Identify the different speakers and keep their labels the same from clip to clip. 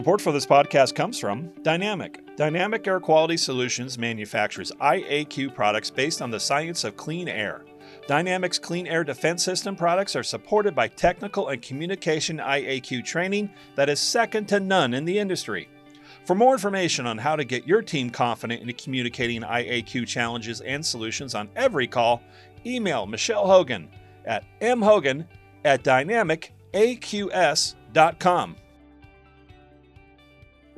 Speaker 1: Support for this podcast comes from Dynamic. Dynamic Air Quality Solutions manufactures IAQ products based on the science of clean air. Dynamic's Clean Air Defense System products are supported by technical and communication IAQ training that is second to none in the industry. For more information on how to get your team confident in communicating IAQ challenges and solutions on every call, email Michelle Hogan at mhogan at dynamicaqs.com.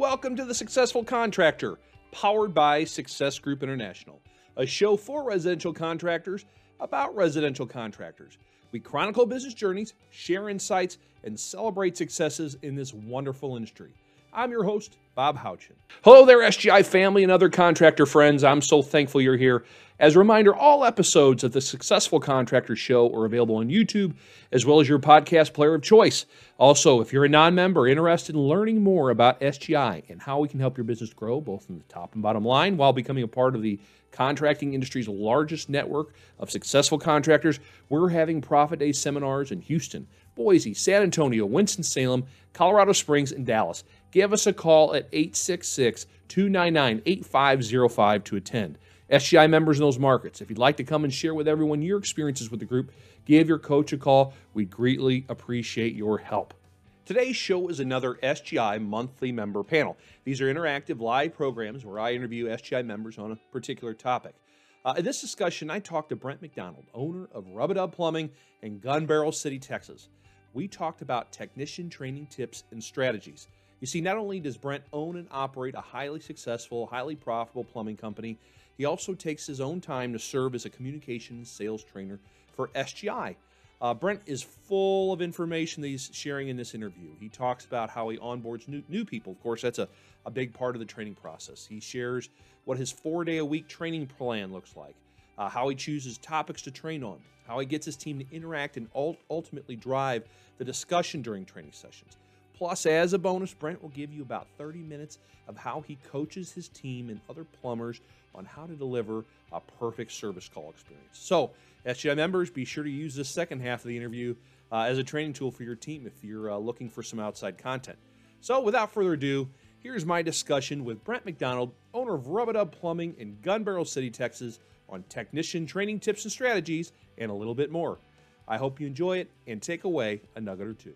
Speaker 2: Welcome to The Successful Contractor, powered by Success Group International, a show for residential contractors about residential contractors. We chronicle business journeys, share insights, and celebrate successes in this wonderful industry. I'm your host, Bob Houchin. Hello there, SGI family and other contractor friends. I'm so thankful you're here. As a reminder, all episodes of the Successful Contractor Show are available on YouTube as well as your podcast player of choice. Also, if you're a non member interested in learning more about SGI and how we can help your business grow both in the top and bottom line while becoming a part of the contracting industry's largest network of successful contractors, we're having Profit Day seminars in Houston, Boise, San Antonio, Winston-Salem, Colorado Springs, and Dallas. Give us a call at 866 299 8505 to attend. SGI members in those markets. If you'd like to come and share with everyone your experiences with the group, give your coach a call. We'd greatly appreciate your help. Today's show is another SGI monthly member panel. These are interactive live programs where I interview SGI members on a particular topic. Uh, in this discussion, I talked to Brent McDonald, owner of Rub-A-Dub Plumbing in Gun Barrel City, Texas. We talked about technician training tips and strategies. You see, not only does Brent own and operate a highly successful, highly profitable plumbing company, he also takes his own time to serve as a communications sales trainer for SGI. Uh, Brent is full of information that he's sharing in this interview. He talks about how he onboards new, new people. Of course, that's a, a big part of the training process. He shares what his four day a week training plan looks like, uh, how he chooses topics to train on, how he gets his team to interact and ultimately drive the discussion during training sessions. Plus, as a bonus, Brent will give you about 30 minutes of how he coaches his team and other plumbers on how to deliver a perfect service call experience. So, SGI members, be sure to use this second half of the interview uh, as a training tool for your team if you're uh, looking for some outside content. So, without further ado, here's my discussion with Brent McDonald, owner of Rub-A-Dub Plumbing in Gun Barrel City, Texas, on technician training tips and strategies and a little bit more. I hope you enjoy it and take away a nugget or two.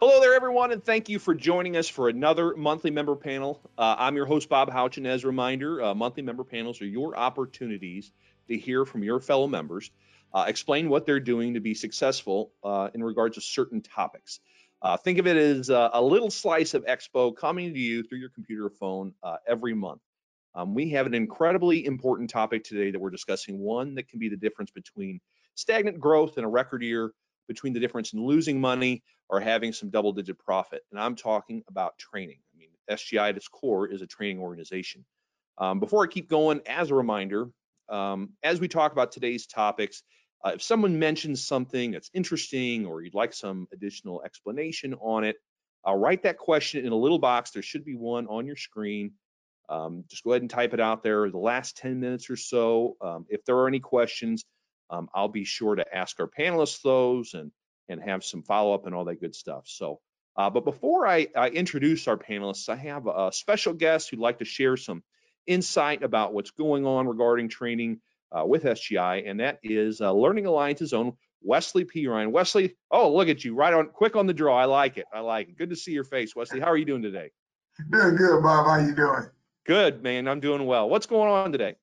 Speaker 2: Hello there, everyone, and thank you for joining us for another monthly member panel. Uh, I'm your host, Bob Houchin. As a reminder, uh, monthly member panels are your opportunities to hear from your fellow members, uh, explain what they're doing to be successful uh, in regards to certain topics. Uh, think of it as uh, a little slice of expo coming to you through your computer or phone every month. Um, we have an incredibly important topic today that we're discussing, one that can be the difference between stagnant growth and a record year between the difference in losing money or having some double digit profit. And I'm talking about training. I mean, SGI at its core is a training organization. Um, before I keep going, as a reminder, um, as we talk about today's topics, uh, if someone mentions something that's interesting or you'd like some additional explanation on it, I'll write that question in a little box. There should be one on your screen. Um, just go ahead and type it out there the last 10 minutes or so. Um, if there are any questions, um, I'll be sure to ask our panelists those and and have some follow up and all that good stuff. So, uh, but before I, I, introduce our panelists, I have a special guest who'd like to share some insight about what's going on regarding training uh, with SGI, and that is uh, Learning Alliance's own Wesley P. Ryan. Wesley, oh look at you, right on, quick on the draw. I like it. I like it. Good to see your face, Wesley. How are you doing today?
Speaker 3: Doing good, Bob. How you doing?
Speaker 2: Good, man. I'm doing well. What's going on today?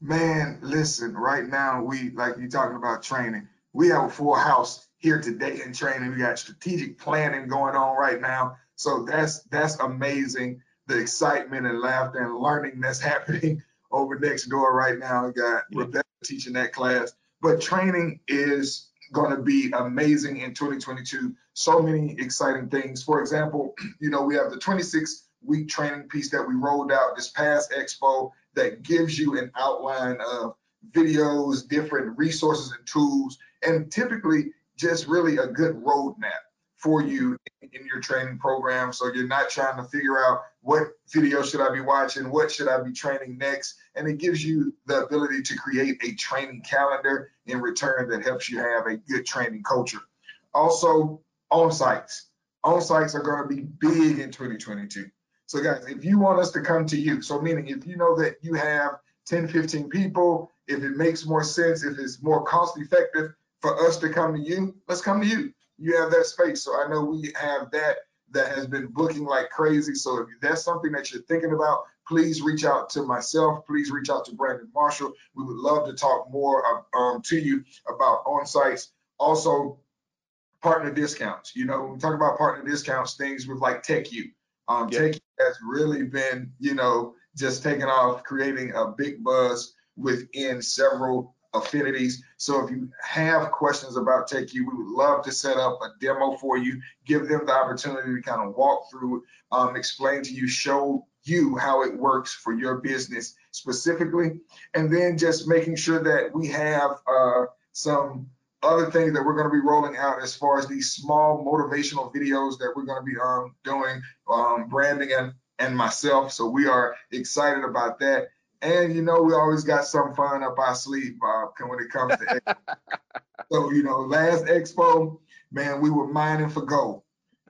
Speaker 3: Man, listen, right now we like you talking about training. We have a full house here today in training. We got strategic planning going on right now. So that's that's amazing. The excitement and laughter and learning that's happening over next door right now. We got yeah. Rebecca teaching that class. But training is going to be amazing in 2022. So many exciting things. For example, you know, we have the 26 week training piece that we rolled out this past expo that gives you an outline of videos, different resources and tools, and typically just really a good roadmap for you in your training program. So you're not trying to figure out what video should I be watching, what should I be training next, and it gives you the ability to create a training calendar in return that helps you have a good training culture. Also, on sites. On sites are going to be big in 2022. So guys, if you want us to come to you, so meaning if you know that you have 10, 15 people, if it makes more sense, if it's more cost effective for us to come to you, let's come to you. You have that space. So I know we have that that has been booking like crazy. So if that's something that you're thinking about, please reach out to myself. Please reach out to Brandon Marshall. We would love to talk more um, to you about on sites. Also, partner discounts. You know, when we talk about partner discounts, things with like TechU. Um, yep. Has really been, you know, just taking off, creating a big buzz within several affinities. So if you have questions about TechU, we would love to set up a demo for you, give them the opportunity to kind of walk through, um, explain to you, show you how it works for your business specifically, and then just making sure that we have uh, some other things that we're going to be rolling out as far as these small motivational videos that we're going to be um, doing, um, Brandon and, and myself. So we are excited about that. And you know, we always got some fun up our sleeve, Bob, when it comes to so you know, last expo, man, we were mining for gold.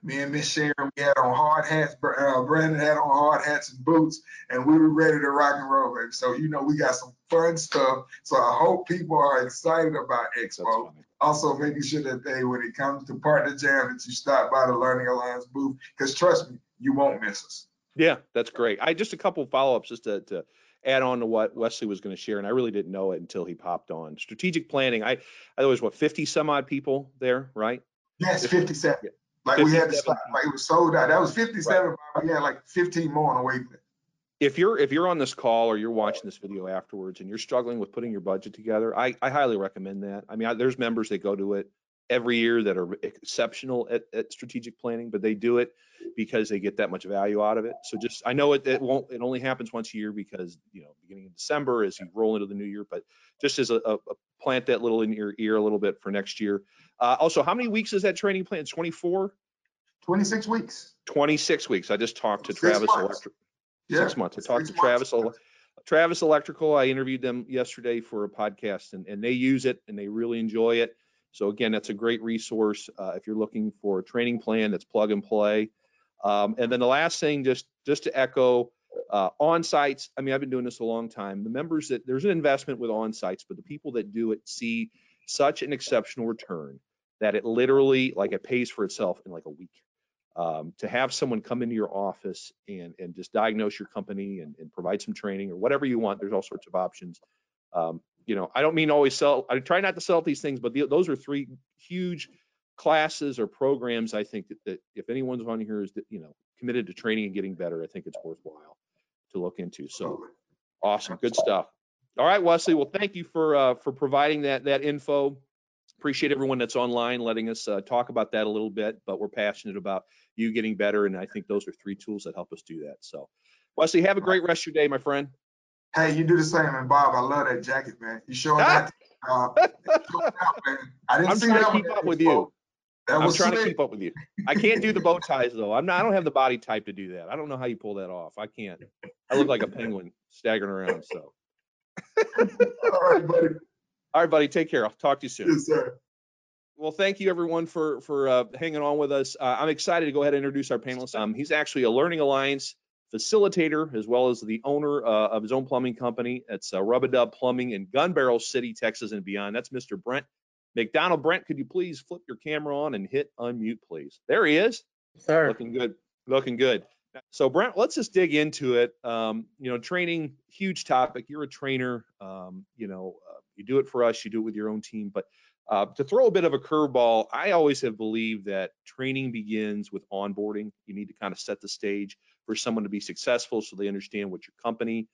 Speaker 3: Me and Miss Sharon, we had on hard hats. Uh, Brandon had on hard hats and boots, and we were ready to rock and roll. Baby. So you know, we got some fun stuff. So I hope people are excited about Expo. Also, making sure that they, when it comes to partner jam, that you stop by the Learning Alliance booth, because trust me, you won't miss us.
Speaker 2: Yeah, that's great. I just a couple follow ups just to, to add on to what Wesley was going to share, and I really didn't know it until he popped on. Strategic planning. I, I there was what 50 some odd people there, right?
Speaker 3: Yes, 57. Like we had to stop. Like it was sold out. That was 57. Right. But we had like 15 more on the wait list.
Speaker 2: If you're if you're on this call or you're watching this video afterwards and you're struggling with putting your budget together, I, I highly recommend that. I mean, I, there's members that go to it every year that are exceptional at, at strategic planning, but they do it because they get that much value out of it. So just I know it, it won't it only happens once a year because you know beginning of December as you roll into the new year, but just as a, a plant that little in your ear a little bit for next year. Uh, also, how many weeks is that training plan? 24?
Speaker 3: 26 weeks.
Speaker 2: 26 weeks. I just talked to Six Travis Electric. Yeah. Six months. I talked Six to Travis. Travis Electrical. I interviewed them yesterday for a podcast, and, and they use it and they really enjoy it. So again, that's a great resource uh, if you're looking for a training plan that's plug and play. Um, and then the last thing, just just to echo, uh, on sites. I mean, I've been doing this a long time. The members that there's an investment with on sites, but the people that do it see such an exceptional return that it literally like it pays for itself in like a week. Um, to have someone come into your office and and just diagnose your company and, and provide some training or whatever you want. There's all sorts of options. Um, you know, I don't mean always sell. I try not to sell these things, but the, those are three huge classes or programs. I think that, that if anyone's on here is you know committed to training and getting better, I think it's worthwhile to look into. So awesome, good stuff. All right, Wesley. Well, thank you for uh, for providing that that info. Appreciate everyone that's online letting us uh, talk about that a little bit. But we're passionate about you getting better, and I think those are three tools that help us do that. So, Wesley, have a great rest of your day, my friend.
Speaker 3: Hey, you do the same, and Bob, I love that jacket, man. You showing that? Uh, out,
Speaker 2: I didn't I'm see trying that to keep up with you. I'm trying to keep up with you. I can't do the bow ties though. I'm not. I don't have the body type to do that. I don't know how you pull that off. I can't. I look like a penguin staggering around. So.
Speaker 3: All right, buddy.
Speaker 2: All right, buddy. Take care. I'll talk to you soon.
Speaker 3: Yes, sir.
Speaker 2: Well, thank you everyone for for uh, hanging on with us. Uh, I'm excited to go ahead and introduce our panelist. Um, he's actually a Learning Alliance facilitator as well as the owner uh, of his own plumbing company. It's uh, Rub-a-Dub Plumbing in Gun Barrel City, Texas, and beyond. That's Mr. Brent McDonald. Brent, could you please flip your camera on and hit unmute, please? There he is.
Speaker 4: Sir.
Speaker 2: Looking good. Looking good. So Brent, let's just dig into it. Um, you know, training, huge topic. You're a trainer. Um, you know, uh, you do it for us. You do it with your own team. But uh, to throw a bit of a curveball, I always have believed that training begins with onboarding. You need to kind of set the stage for someone to be successful so they understand what your company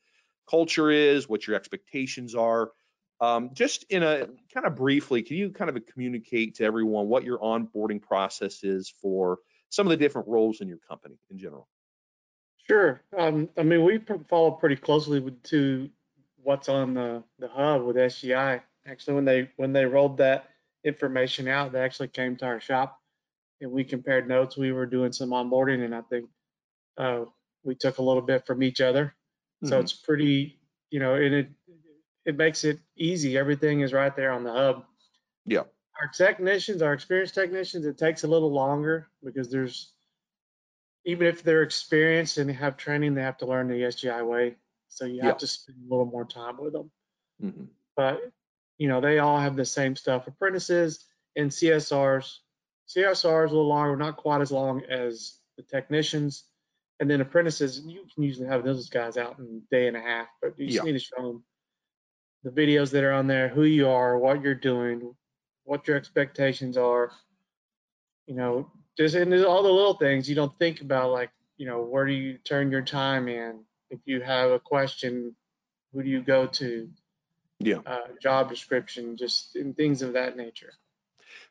Speaker 2: culture is, what your expectations are. Um, just in a kind of briefly, can you kind of communicate to everyone what your onboarding process is for some of the different roles in your company in general?
Speaker 4: Sure. Um, I mean, we follow pretty closely to what's on the, the hub with SGI. Actually, when they when they rolled that information out, they actually came to our shop and we compared notes. We were doing some onboarding, and I think uh, we took a little bit from each other. So mm-hmm. it's pretty, you know, and it it makes it easy. Everything is right there on the hub.
Speaker 2: Yeah.
Speaker 4: our technicians, our experienced technicians, it takes a little longer because there's, even if they're experienced and have training, they have to learn the SGI way. So you have to spend a little more time with them.
Speaker 2: Mhm.
Speaker 4: But, you know, they all have the same stuff. Apprentices and CSRs. CSRs a little longer, not quite as long as the technicians. And then apprentices, you can usually have those guys out in a day and a half, but you just need to show them the videos that are on there, who you are, what you're doing, what your expectations are. You know, just and there's all the little things you don't think about, like, you know, where do you turn your time in? If you have a question, who do you go to?
Speaker 2: Yeah.
Speaker 4: Uh, job description, just and things of that nature.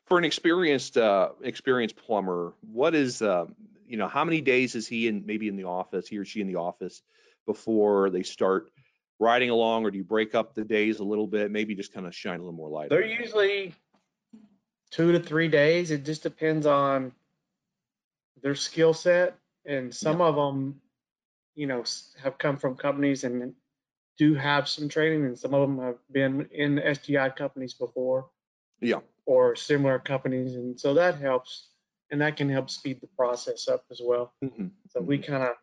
Speaker 2: For an experienced uh, experienced plumber, what is um, you know how many days is he in maybe in the office, he or she in the office before they start riding along, or do you break up the days a little bit? Maybe just kind of shine a little more light.
Speaker 4: They're usually two to three days. It just depends on their skill set. And some of them, you know, have come from companies and do have some training, and some of them have been in SGI companies before
Speaker 2: Yeah.
Speaker 4: or similar companies. And so that helps, and that can help speed the process up as well.
Speaker 2: Mhm.
Speaker 4: So we kind of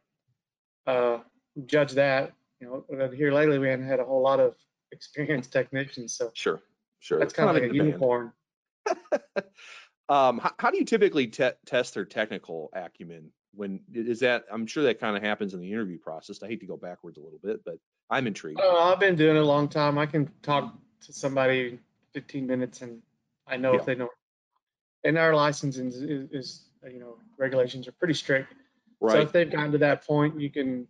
Speaker 4: uh, judge that. You know, here lately we haven't had a whole lot of experienced technicians, so
Speaker 2: Sure. Sure.
Speaker 4: that's kind of like a
Speaker 2: demand.
Speaker 4: unicorn.
Speaker 2: Um, how, how do you typically te- test their technical acumen? When is that? I'm sure that kind of happens in the interview process. I hate to go backwards a little bit, but I'm intrigued.
Speaker 4: Know, I've been doing it a long time. I can talk to somebody 15 minutes and I know
Speaker 2: Yeah.
Speaker 4: if they know. And our licensing is, is, is, you know, regulations are pretty strict.
Speaker 2: right.
Speaker 4: So if they've gotten to that point, you can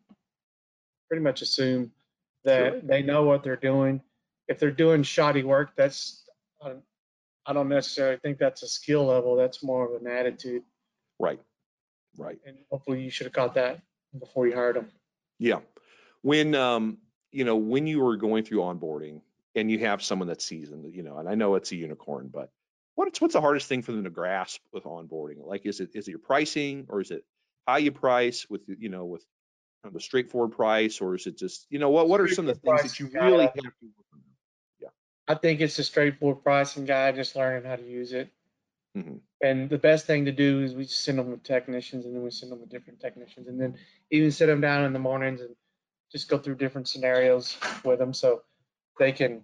Speaker 4: pretty much assume that
Speaker 2: Sure.
Speaker 4: they know what they're doing. If they're doing shoddy work, that's, I don't necessarily think that's a skill level. That's more of an attitude.
Speaker 2: Right. Right.
Speaker 4: And hopefully you should have caught that before you hired them.
Speaker 2: Yeah. When um, you know, when you were going through onboarding and you have someone that's seasoned, you know, and I know it's a unicorn, but what's what's the hardest thing for them to grasp with onboarding? Like is it is it your pricing or is it how you price with you know with kind of a straightforward price or is it just you know what what are some of the things that you really have to work on? Yeah.
Speaker 4: I think it's a straightforward pricing guide, just learning how to use it.
Speaker 2: Mhm.
Speaker 4: And the best thing to do is we just send them with technicians and then we send them with different technicians and then even sit them down in the mornings and just go through different scenarios with them so they can,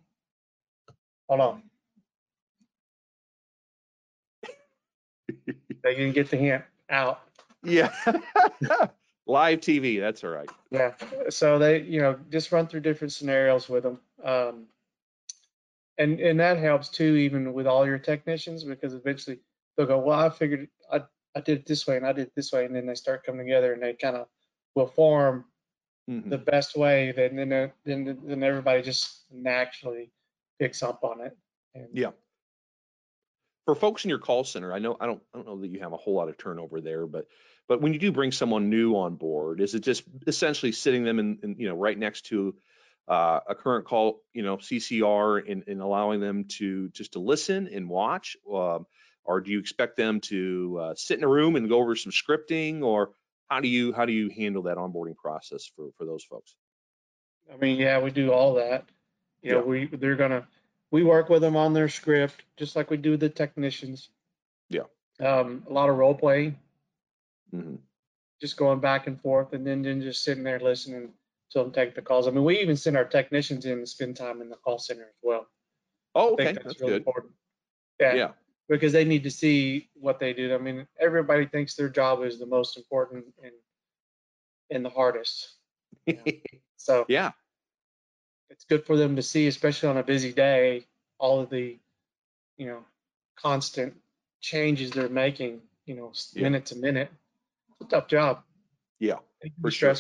Speaker 4: hold on. They can get the hint out.
Speaker 2: Yeah. Live TV, that's all right.
Speaker 4: Yeah. So they, you know, just run through different scenarios with them. Um, and, and that helps too, even with all your technicians, because eventually they'll go, well, I figured I, I did it this way and I did it this way. And then they start coming together and they kind of will form
Speaker 2: Mhm.
Speaker 4: the best way. Then, then, then, then everybody just naturally picks up on it. And
Speaker 2: Yeah. For folks in your call center, I know I don't I don't know that you have a whole lot of turnover there, but but when you do bring someone new on board, is it just essentially sitting them in, in you know right next to uh, a current call, you know, CCR and, and allowing them to just to listen and watch? Um, or do you expect them to uh, sit in a room and go over some scripting or how do you how do you handle that onboarding process for for those folks?
Speaker 4: I mean, yeah, we do all that. You know,
Speaker 2: Yeah.
Speaker 4: we, they're gonna, we work with them on their script, just like we do the technicians.
Speaker 2: Yeah.
Speaker 4: Um, a lot of role playing,
Speaker 2: Mm-hmm.
Speaker 4: just going back and forth and then, then just sitting there listening to them take the calls. I mean, we even send our technicians in to spend time in the call center as well.
Speaker 2: Oh, okay, that's,
Speaker 4: that's really
Speaker 2: good.
Speaker 4: important. Yeah,
Speaker 2: Yeah.
Speaker 4: because they need to see what they do. I mean, everybody thinks their job is the most important and, and the hardest. So
Speaker 2: yeah.
Speaker 4: it's good for them to see, especially on a busy day, all of the, you know, constant changes they're making, you know,
Speaker 2: Yeah.
Speaker 4: minute to minute. It's a tough job.
Speaker 2: Yeah. For
Speaker 4: be
Speaker 2: sure.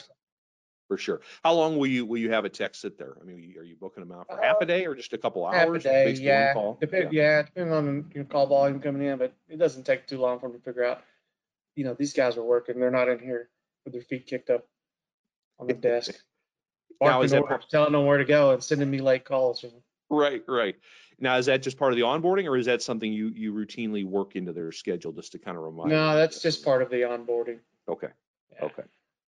Speaker 2: For sure. How long will you will you have a tech sit there? I mean, are you booking them out for half a day or just a couple
Speaker 4: Uh, Half a
Speaker 2: hours?
Speaker 4: day,
Speaker 2: based on one
Speaker 4: yeah.
Speaker 2: call?
Speaker 4: Depend, yeah, depending on your call volume coming in, but it doesn't take too long for them to figure out, you know, these guys are working. They're not in here with their feet kicked up on the desk.
Speaker 2: Now, is that
Speaker 4: orders, telling them where to go and sending me late calls.
Speaker 2: Right, right. Now, is that just part of the onboarding, or is that something you you routinely work into their schedule just to kind of remind?
Speaker 4: No, that's just part of the onboarding.
Speaker 2: Okay,
Speaker 4: Yeah.
Speaker 2: okay,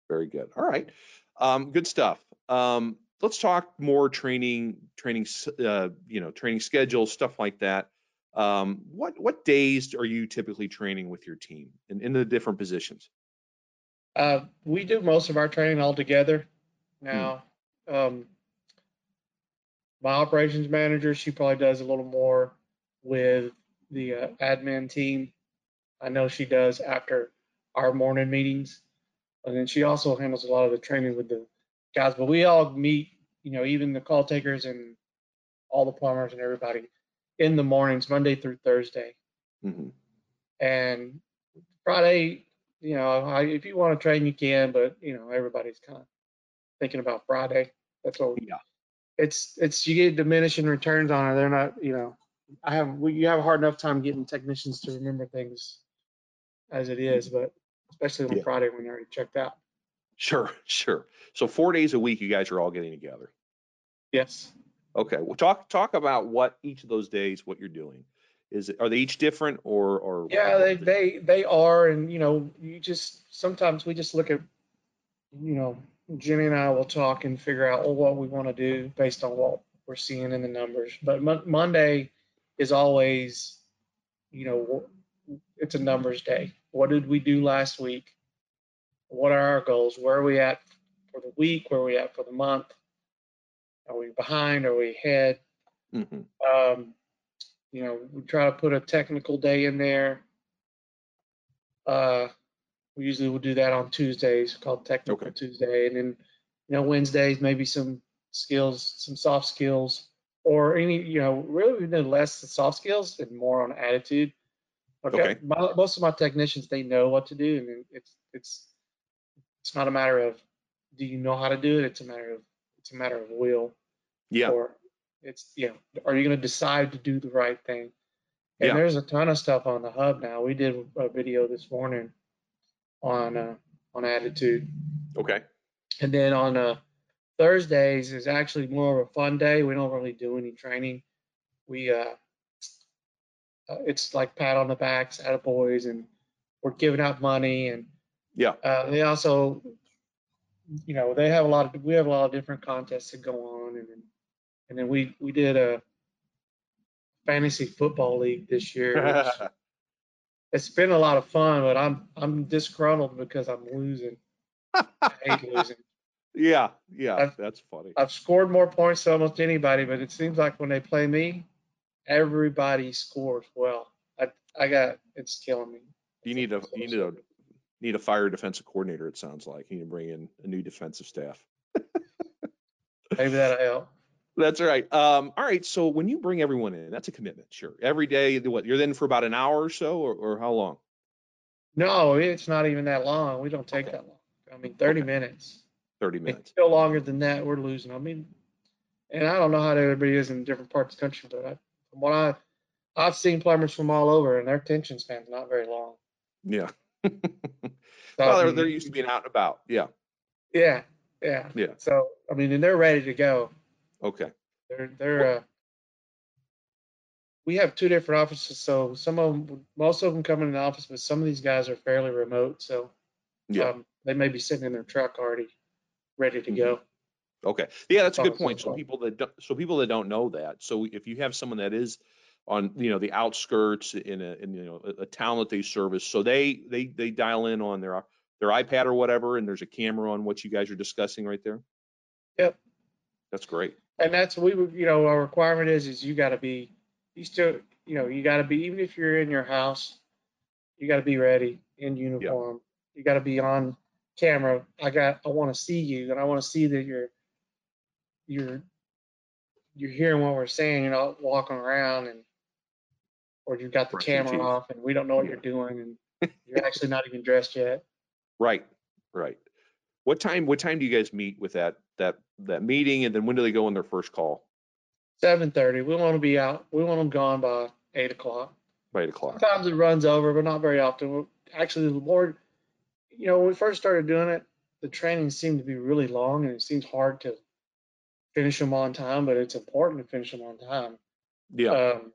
Speaker 2: very good. All right, um, good stuff. Um, let's talk more training, training, uh, you know, training schedules, stuff like that. Um, what what days are you typically training with your team in, in the different positions?
Speaker 4: Uh, we do most of our training all together now. Um, my operations manager, she probably does a little more with the uh, admin team. I know she does after our morning meetings. And then she also handles a lot of the training with the guys, but we all meet, you know, even the call takers and all the plumbers and everybody in the mornings, Monday through Thursday.
Speaker 2: hmm
Speaker 4: And Friday, you know, I, if you want to train, you can, but you know, everybody's kind of thinking about Friday. That's what we,
Speaker 2: Yeah.
Speaker 4: it's, it's, you get diminishing returns on it. They're not, you know, I have, we, you have a hard enough time getting technicians to remember things as it is, but especially on
Speaker 2: Yeah.
Speaker 4: Friday when they're already checked out.
Speaker 2: Sure, sure. So four days a week, you guys are all getting together.
Speaker 4: Yes.
Speaker 2: Okay. Well, talk talk about what each of those days, what you're doing. Is it are they each different or or?
Speaker 4: Yeah, they, they, they are, and you know, you just, sometimes we just look at, you know, Jimmy and I will talk and figure out what we want to do based on what we're seeing in the numbers. But Mon- Monday is always, you know, it's a numbers day. What did we do last week? What are our goals? Where are we at for the week? Where are we at for the month? Are we behind? Are we ahead?
Speaker 2: Mhm.
Speaker 4: Um, you know, we try to put a technical day in there. Uh, we usually will do that on Tuesdays, called Technical
Speaker 2: Okay.
Speaker 4: Tuesday, and then you know Wednesdays maybe some skills, some soft skills, or any you know really we do less soft skills and more on attitude.
Speaker 2: Okay.
Speaker 4: My, most of my technicians they know what to do, and it's it's it's not a matter of do you know how to do it. It's a matter of it's a matter of will
Speaker 2: Yeah.
Speaker 4: or it's you know are you going to decide to do the right thing and
Speaker 2: Yeah.
Speaker 4: there's a ton of stuff on the hub now we did a video this morning on uh, on attitude
Speaker 2: Okay.
Speaker 4: and then on uh, thursdays is actually more of a fun day we don't really do any training we uh, uh it's like pat on the backs out of boys and we're giving out money and
Speaker 2: Yeah.
Speaker 4: uh, they also you know they have a lot of we have a lot of different contests that go on and then and then we we did a fantasy football league this year which it's been a lot of fun but i'm i'm disgruntled because i'm losing i hate losing
Speaker 2: yeah. Yeah.
Speaker 4: I've-
Speaker 2: That's funny.
Speaker 4: i've scored more points than almost anybody but it seems like when they play me everybody scores well i i got it's killing me
Speaker 2: You need a you need a need a fire defensive coordinator. It sounds like you need to bring in a new defensive staff.
Speaker 4: maybe that'll help
Speaker 2: That's right. Um, all right. So when you bring everyone in, that's a commitment. Sure. Every day, what you're in for about an hour or so, or, or how long?
Speaker 4: no it's not even that long we don't take
Speaker 2: Okay.
Speaker 4: that long i mean 30
Speaker 2: Okay.
Speaker 4: minutes
Speaker 2: Thirty minutes.
Speaker 4: it's still longer than that, we're losing. I mean, and I don't know how everybody is in different parts of the country, but I, from what I, I've seen plumbers from all over, and their attention span's not very long.
Speaker 2: Yeah.
Speaker 4: So,
Speaker 2: well, they're, they're used to being out and about. Yeah.
Speaker 4: Yeah, yeah,
Speaker 2: Yeah.
Speaker 4: So I mean, and they're ready to go.
Speaker 2: Okay.
Speaker 4: They're they're. Uh, we have two different offices, so some of them, most of them come in the office, but some of these guys are fairly remote, so
Speaker 2: Yeah.
Speaker 4: um, they may be sitting in their truck already, ready to
Speaker 2: Mhm.
Speaker 4: go.
Speaker 2: Okay. Yeah, that's a good point. So people that don't, so people that don't know that. So if you have someone that is on, you know, the outskirts in a, in, you know, a, a town that they service, so they, they, they dial in on their, their iPad or whatever, and there's a camera on what you guys are discussing right there.
Speaker 4: Yep.
Speaker 2: That's great.
Speaker 4: And that's we would, you know, our requirement is is you got to be, you still, you know, you got to be even if you're in your house, you got to be ready in uniform. You got to be on camera. I got, I want to see you, and I want to see that you're, you're, you're hearing what we're saying. You're not walking around and, or you've got the
Speaker 2: Brushing
Speaker 4: camera off and we don't know what you're doing and you're actually not even dressed yet.
Speaker 2: Right. Right. What time, what time do you guys meet with that, that, that meeting? And then when do they go on their first call?
Speaker 4: Seven thirty. We want to be out. We want them gone by eight o'clock.
Speaker 2: By eight o'clock.
Speaker 4: Sometimes it runs over, but not very often. We're- Actually, the more, you know, when we first started doing it, the training seemed to be really long and it seems hard to finish them on time, but it's important to finish them on time.
Speaker 2: Yeah.
Speaker 4: Um,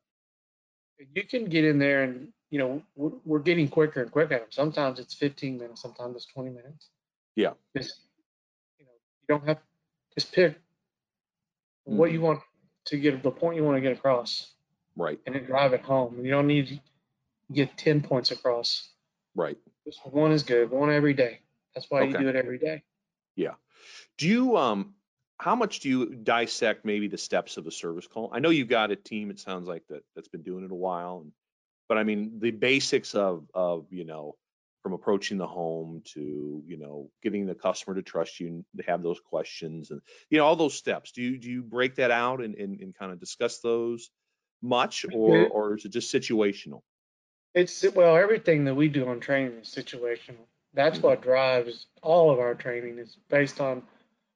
Speaker 4: you can get in there and, you know, we're, we're getting quicker and quicker. Sometimes it's 15 minutes, sometimes it's 20 minutes.
Speaker 2: Yeah.
Speaker 4: Just, you know, you don't have, just pick what you want to get, the point you want to get across.
Speaker 2: Right.
Speaker 4: and then drive it home. You don't need to get 10 points across.
Speaker 2: Right.
Speaker 4: Just one is good, one every day. That's why you do it every day. Yeah.
Speaker 2: Do you um how much do you dissect maybe the steps of a service call? I know you've got a team, it sounds like that that's been doing it a while. And, but I mean the basics of of, you know, from approaching the home to, you know, getting the customer to trust you and to have those questions and you know, all those steps. Do you do you break that out and, and, and kind of discuss those much or or is it just situational?
Speaker 4: It's well, everything that we do on training is situational. That's
Speaker 2: Mhm.
Speaker 4: what drives all of our training is based on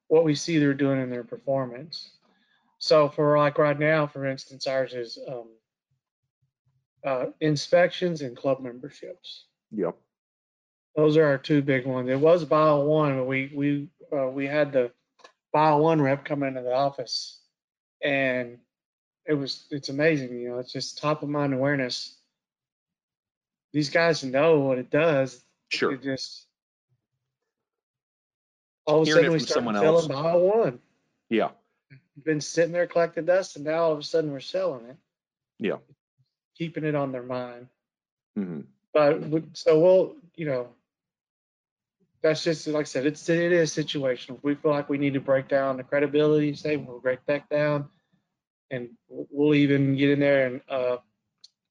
Speaker 4: what we see they're doing in their performance. So for like right now, for instance, ours is um, uh, inspections and club memberships.
Speaker 2: Yep.
Speaker 4: Those are our two big ones. It was bio one, but we we uh, we had the bio one rep come into the office, and it was it's amazing. You know, it's just top of mind awareness. These guys know what it does.
Speaker 2: Sure.
Speaker 4: It just all of a
Speaker 2: Hearing
Speaker 4: sudden
Speaker 2: it
Speaker 4: we
Speaker 2: from someone
Speaker 4: selling
Speaker 2: else.
Speaker 4: bio one.
Speaker 2: Yeah.
Speaker 4: Been sitting there collecting dust, and now all of a sudden we're selling it.
Speaker 2: Yeah.
Speaker 4: keeping it on their mind.
Speaker 2: Mm-hmm.
Speaker 4: But so we'll, you know, that's just like I said, it's it is situational. If we feel like we need to break down the credibility, say we'll break that down, and we'll even get in there and uh,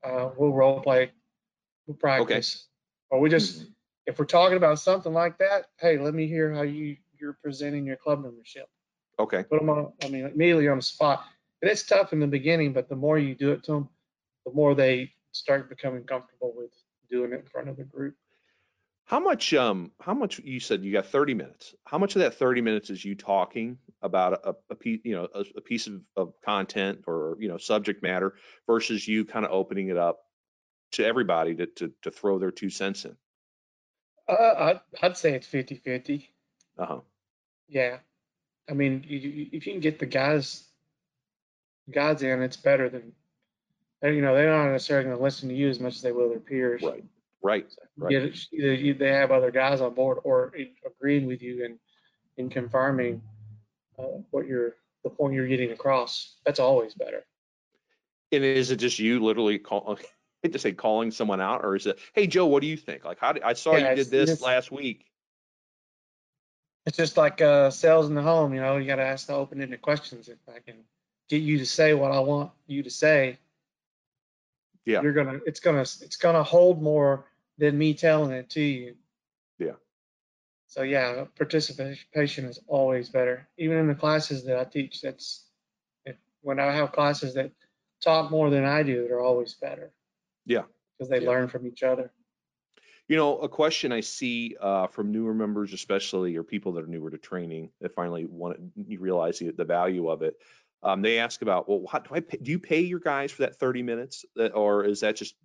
Speaker 4: uh, we'll role play, we'll practice, okay. or we just
Speaker 2: Mhm.
Speaker 4: if we're talking about something like that, hey, let me hear how you you're presenting your club membership.
Speaker 2: Okay.
Speaker 4: Put them on, I mean, immediately on the spot. And it's tough in the beginning, but the more you do it to them, the more they start becoming comfortable with doing it in front of the group.
Speaker 2: How much, um, how much, you said you got thirty minutes. How much of that thirty minutes is you talking about a, a piece, you know, a, a piece of, of content or, you know, subject matter versus you kind of opening it up to everybody to, to, to throw their two cents in?
Speaker 4: Uh, I'd, I'd say it's 50 50.
Speaker 2: Uh-huh.
Speaker 4: Yeah. I mean, you, you, if you can get the guys, guys in, it's better than, you know, they're not necessarily going to listen to you as much as they will their peers.
Speaker 2: Right, right, right.
Speaker 4: Get either you, they have other guys on board or agreeing with you and, and confirming uh, what you're, the point you're getting across. That's always better.
Speaker 2: And is it just you literally call, I hate to say calling someone out or is it, hey, Joe, what do you think? Like, how did, I saw
Speaker 4: Yeah,
Speaker 2: you did this last week.
Speaker 4: It's just like uh, sales in the home, you know, you got to ask the open-ended questions. If I can get you to say what I want you to say,
Speaker 2: Yeah.
Speaker 4: you're gonna, it's gonna, it's gonna hold more than me telling it to you.
Speaker 2: Yeah.
Speaker 4: So yeah, participation is always better. Even in the classes that I teach, that's if, when I have classes that talk more than I do, they're always better.
Speaker 2: Yeah.
Speaker 4: Because they
Speaker 2: Yeah.
Speaker 4: learn from each other.
Speaker 2: You know, a question I see uh, from newer members, especially, or people that are newer to training that finally want you realize the, the value of it. Um, they ask about, well, how do I pay, do you pay your guys for that 30 minutes, That- or is that just,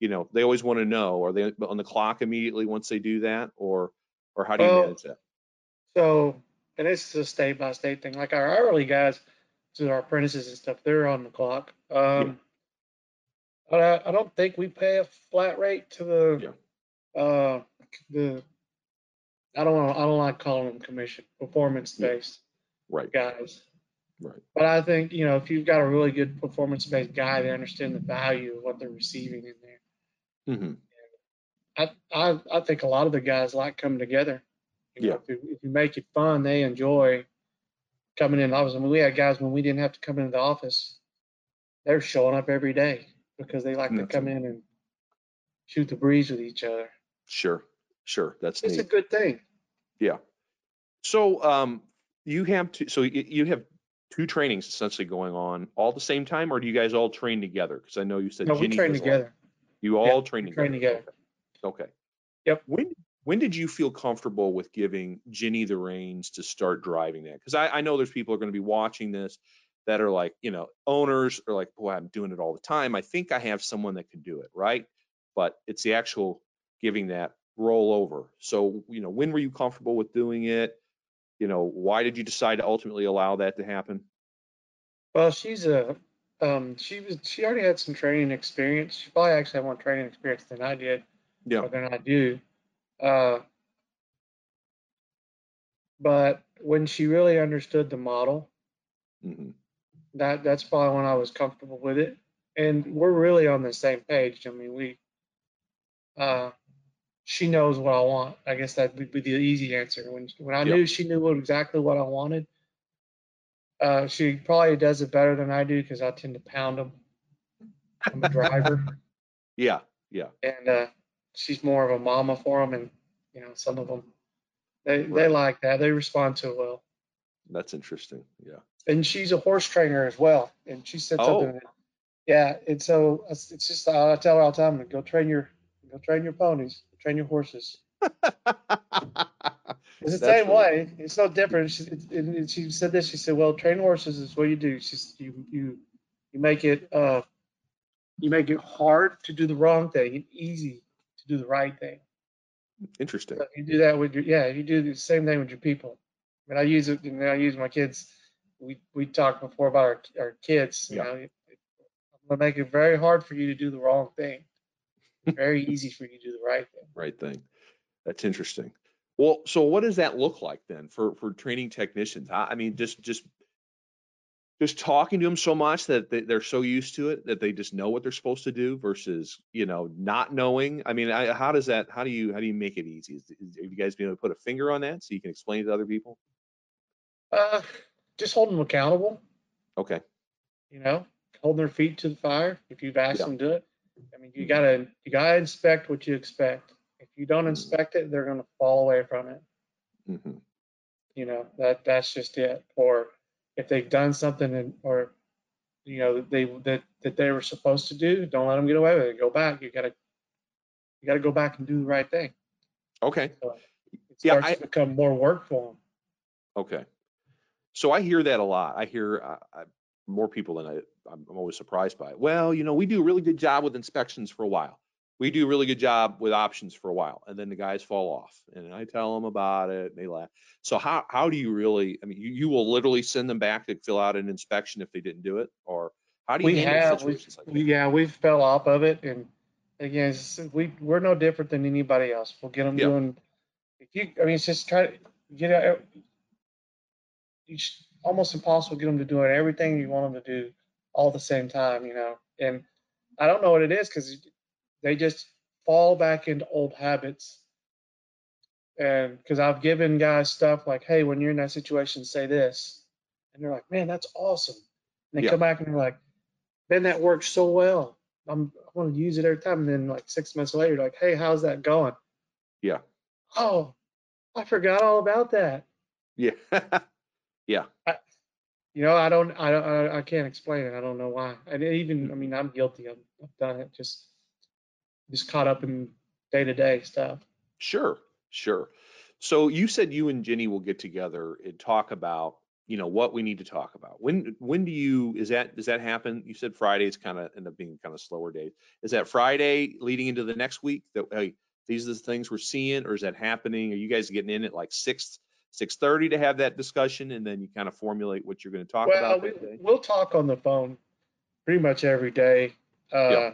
Speaker 2: you know, they always want to know, are they on the clock immediately once they do that, or or how do you
Speaker 4: Well,
Speaker 2: manage that?
Speaker 4: So, and it's a state by state thing. Like our hourly guys, to our apprentices and stuff, they're on the clock. Um, but I, I don't think we pay a flat rate to the, uh, the, I don't want, I don't like calling them commission, performance based
Speaker 2: Right,
Speaker 4: guys.
Speaker 2: right,
Speaker 4: But I think, you know, if you've got a really good performance based guy, they understand the value of what they're receiving in there.
Speaker 2: Mm-hmm.
Speaker 4: I, I, I think a lot of the guys like coming together. You know,
Speaker 2: Yeah.
Speaker 4: If you, if you make it fun, they enjoy coming in the office. I mean, we had guys when we didn't have to come into the office, they're showing up every day because they like to come in and shoot the breeze with each other.
Speaker 2: Sure, sure, that's
Speaker 4: It's a
Speaker 2: neat.
Speaker 4: good thing.
Speaker 2: Yeah. So, um, you have to, so you, you have two trainings essentially going on all the same time, or do you guys all train together? Because I know you said
Speaker 4: No, we
Speaker 2: Ginny
Speaker 4: train
Speaker 2: does a lot.
Speaker 4: together.
Speaker 2: You all train
Speaker 4: we
Speaker 2: together.
Speaker 4: train together.
Speaker 2: Okay.
Speaker 4: Yep.
Speaker 2: When when did you feel comfortable with giving Ginny the reins to start driving that? Because I, I know there's people who are going to be watching this that are like, you know, owners are like, boy, I'm doing it all the time. I think I have someone that can do it, right? But it's the actual giving that roll over. So, you know, when were you comfortable with doing it? You know, why did you decide to ultimately allow that to happen?
Speaker 4: Well, she's a, um, she was, she already had some training experience. She probably actually had more training experience than I did.
Speaker 2: Yeah.
Speaker 4: or than I do. Uh, but when she really understood the model,
Speaker 2: hmm
Speaker 4: that that's probably when I was comfortable with it. and we're really on the same page. I mean, we, uh, she knows what I want. I guess that would be the easy answer. When when I
Speaker 2: Yep.
Speaker 4: knew she knew what, exactly what I wanted, uh, she probably does it better than I do because I tend to pound them. I'm a driver,
Speaker 2: Yeah, yeah,
Speaker 4: and uh, she's more of a mama for them, and you know, some of them they they like that. They respond to it well.
Speaker 2: that's interesting. Yeah.
Speaker 4: and she's a horse trainer as well. And she said
Speaker 2: Oh.
Speaker 4: something. that- Yeah, and so it's it's just I tell her all the time, go train your go train your ponies, train your horses. It's the
Speaker 2: That's
Speaker 4: same way. It's no different. She, and and she said this. She said, "Well, train horses is what you do. She's you you you make it uh you make it hard to do the wrong thing and easy to do the right thing.
Speaker 2: Interesting.
Speaker 4: So you do that with your yeah. You do the same thing with your people. I mean, I use it. And I use my kids. We we talked before about our our kids. You
Speaker 2: Yeah.
Speaker 4: know, I'm gonna make it very hard for you to do the wrong thing. Very easy for you to do the right thing.
Speaker 2: Right thing. That's interesting. Well, so what does that look like then for for training technicians? I, I mean, just just just talking to them so much that they, they're so used to it that they just know what they're supposed to do versus you know not knowing. I mean, I, how does that? How do you how do you make it easy? Is, is, have you guys been able to put a finger on that so you can explain it to other people?
Speaker 4: Uh, just hold them accountable.
Speaker 2: Okay.
Speaker 4: You know, holding their feet to the fire. If you've asked
Speaker 2: Yeah.
Speaker 4: them to do it, I mean, you gotta you gotta inspect what you expect. If you don't
Speaker 2: Mhm.
Speaker 4: inspect it, they're gonna fall away from it.
Speaker 2: hmm
Speaker 4: you know that that's just it or if they've done something and or you know they that that they were supposed to do don't let them get away with it go back you gotta you gotta go back and do the right thing
Speaker 2: Okay.
Speaker 4: so it
Speaker 2: Yeah, I-
Speaker 4: to become more work for them
Speaker 2: Okay. So I hear that a lot. I hear uh, I, more people than I, I'm, I'm always surprised by. It. Well, you know, we do a really good job with inspections for a while. We do a really good job with options for a while, and then the guys fall off. And I tell them about it, and they laugh. So how how do you really? I mean, you, you will literally send them back to fill out an inspection if they didn't do it, or how do you
Speaker 4: we have we,
Speaker 2: situations like that?
Speaker 4: yeah we've fell off of it and again we we're no different than anybody else we'll get them
Speaker 2: Yeah.
Speaker 4: doing if you i mean it's just try to get out it's almost impossible to get them to doing everything you want them to do all at the same time you know and i don't know what it is because they just fall back into old habits and because i've given guys stuff like hey when you're in that situation say this and they're like man that's awesome and they
Speaker 2: Yeah.
Speaker 4: come back and they're like man, that works so well. I'm, I want to use it every time. And then like six months later, you're like, hey, how's that going?
Speaker 2: Yeah.
Speaker 4: Oh, I forgot all about that.
Speaker 2: Yeah. Yeah.
Speaker 4: I, you know, I don't, I don't, I can't explain it. I don't know why. And even, I mean, I'm guilty. I've, I've done it. Just, just caught up in day to day stuff.
Speaker 2: Sure, sure. So you said you and Jenny will get together and talk about, you know, what we need to talk about. When, when do you? Is that does that happen? You said Fridays kind of end up being kind of slower days. Is that Friday leading into the next week? That hey, these are the things we're seeing, or is that happening? Are you guys getting in at like sixth? 6:30 to have that discussion, and then you kind of formulate what you're going to talk
Speaker 4: well,
Speaker 2: about. Well,
Speaker 4: we'll talk on the phone pretty much every day. Uh.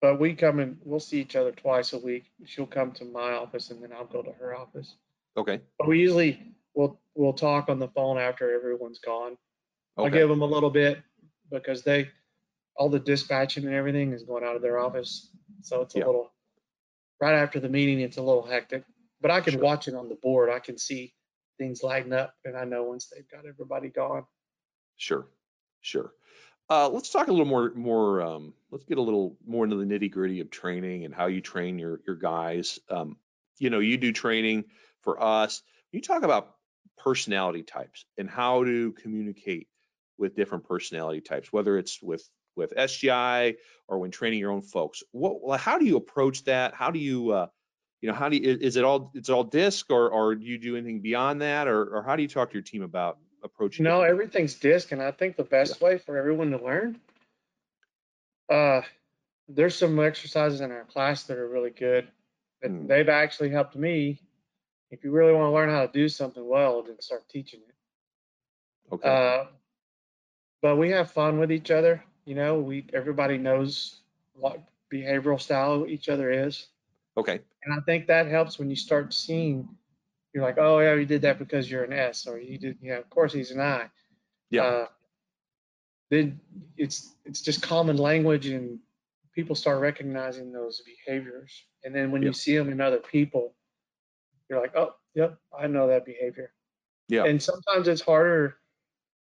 Speaker 4: But we come and we'll see each other twice a week. She'll come to my office, and then I'll go to her office.
Speaker 2: Okay.
Speaker 4: But we usually we'll we'll talk on the phone after everyone's gone.
Speaker 2: Okay.
Speaker 4: I give them a little bit because they all the dispatching and everything is going out of their office, so it's a little right after the meeting. It's a little hectic but I can
Speaker 2: Sure.
Speaker 4: watch it on the board. I can see things lighten up, and I know once they've got everybody gone.
Speaker 2: Sure, sure. Uh, let's talk a little more, more. Um, let's get a little more into the nitty gritty of training and how you train your your guys. Um, you know, you do training for us. You talk about personality types and how to communicate with different personality types, whether it's with with SGI or when training your own folks. What, how do you approach that? How do you, uh, you know, how do you, is it all it's all DISC or or do you do anything beyond that or or how do you talk to your team about approaching?
Speaker 4: No,
Speaker 2: different-
Speaker 4: everything's DISC, and I think the best way for everyone to learn. Uh, there's some exercises in our class that are really good. That
Speaker 2: Hmm.
Speaker 4: they've actually helped me. If you really want to learn how to do something well, then start teaching it.
Speaker 2: Okay.
Speaker 4: Uh, but we have fun with each other. You know, we everybody knows what behavioral style each other is,
Speaker 2: Okay.
Speaker 4: and I think that helps when you start seeing. You're like, oh yeah, you did that because you're an S, or you did, yeah, of course he's an I.
Speaker 2: Yeah.
Speaker 4: Uh, then it's it's just common language and people start recognizing those behaviors. And then when
Speaker 2: Yeah.
Speaker 4: you see them in other people, you're like, oh, yep, I know that behavior.
Speaker 2: Yeah.
Speaker 4: And sometimes it's harder.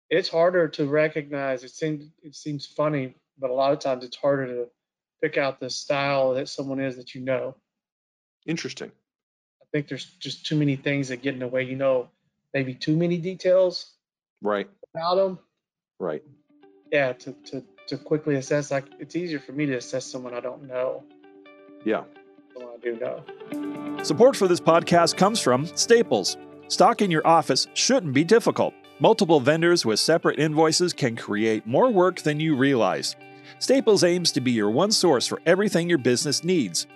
Speaker 4: It's harder to recognize. It seems it seems funny, but a lot of times it's harder to pick out the style that someone is that you know.
Speaker 2: Interesting.
Speaker 4: I think there's just too many things that get in the way. You know, maybe too many details
Speaker 2: Right.
Speaker 4: about them.
Speaker 2: Right.
Speaker 4: Yeah, to to to quickly assess. Like it's easier for me to assess someone I don't know
Speaker 2: Yeah.
Speaker 4: than someone I do know.
Speaker 1: Support for this podcast comes from Staples. Stocking your office shouldn't be difficult. Multiple vendors with separate invoices can create more work than you realize. Staples aims to be your one source for everything your business needs.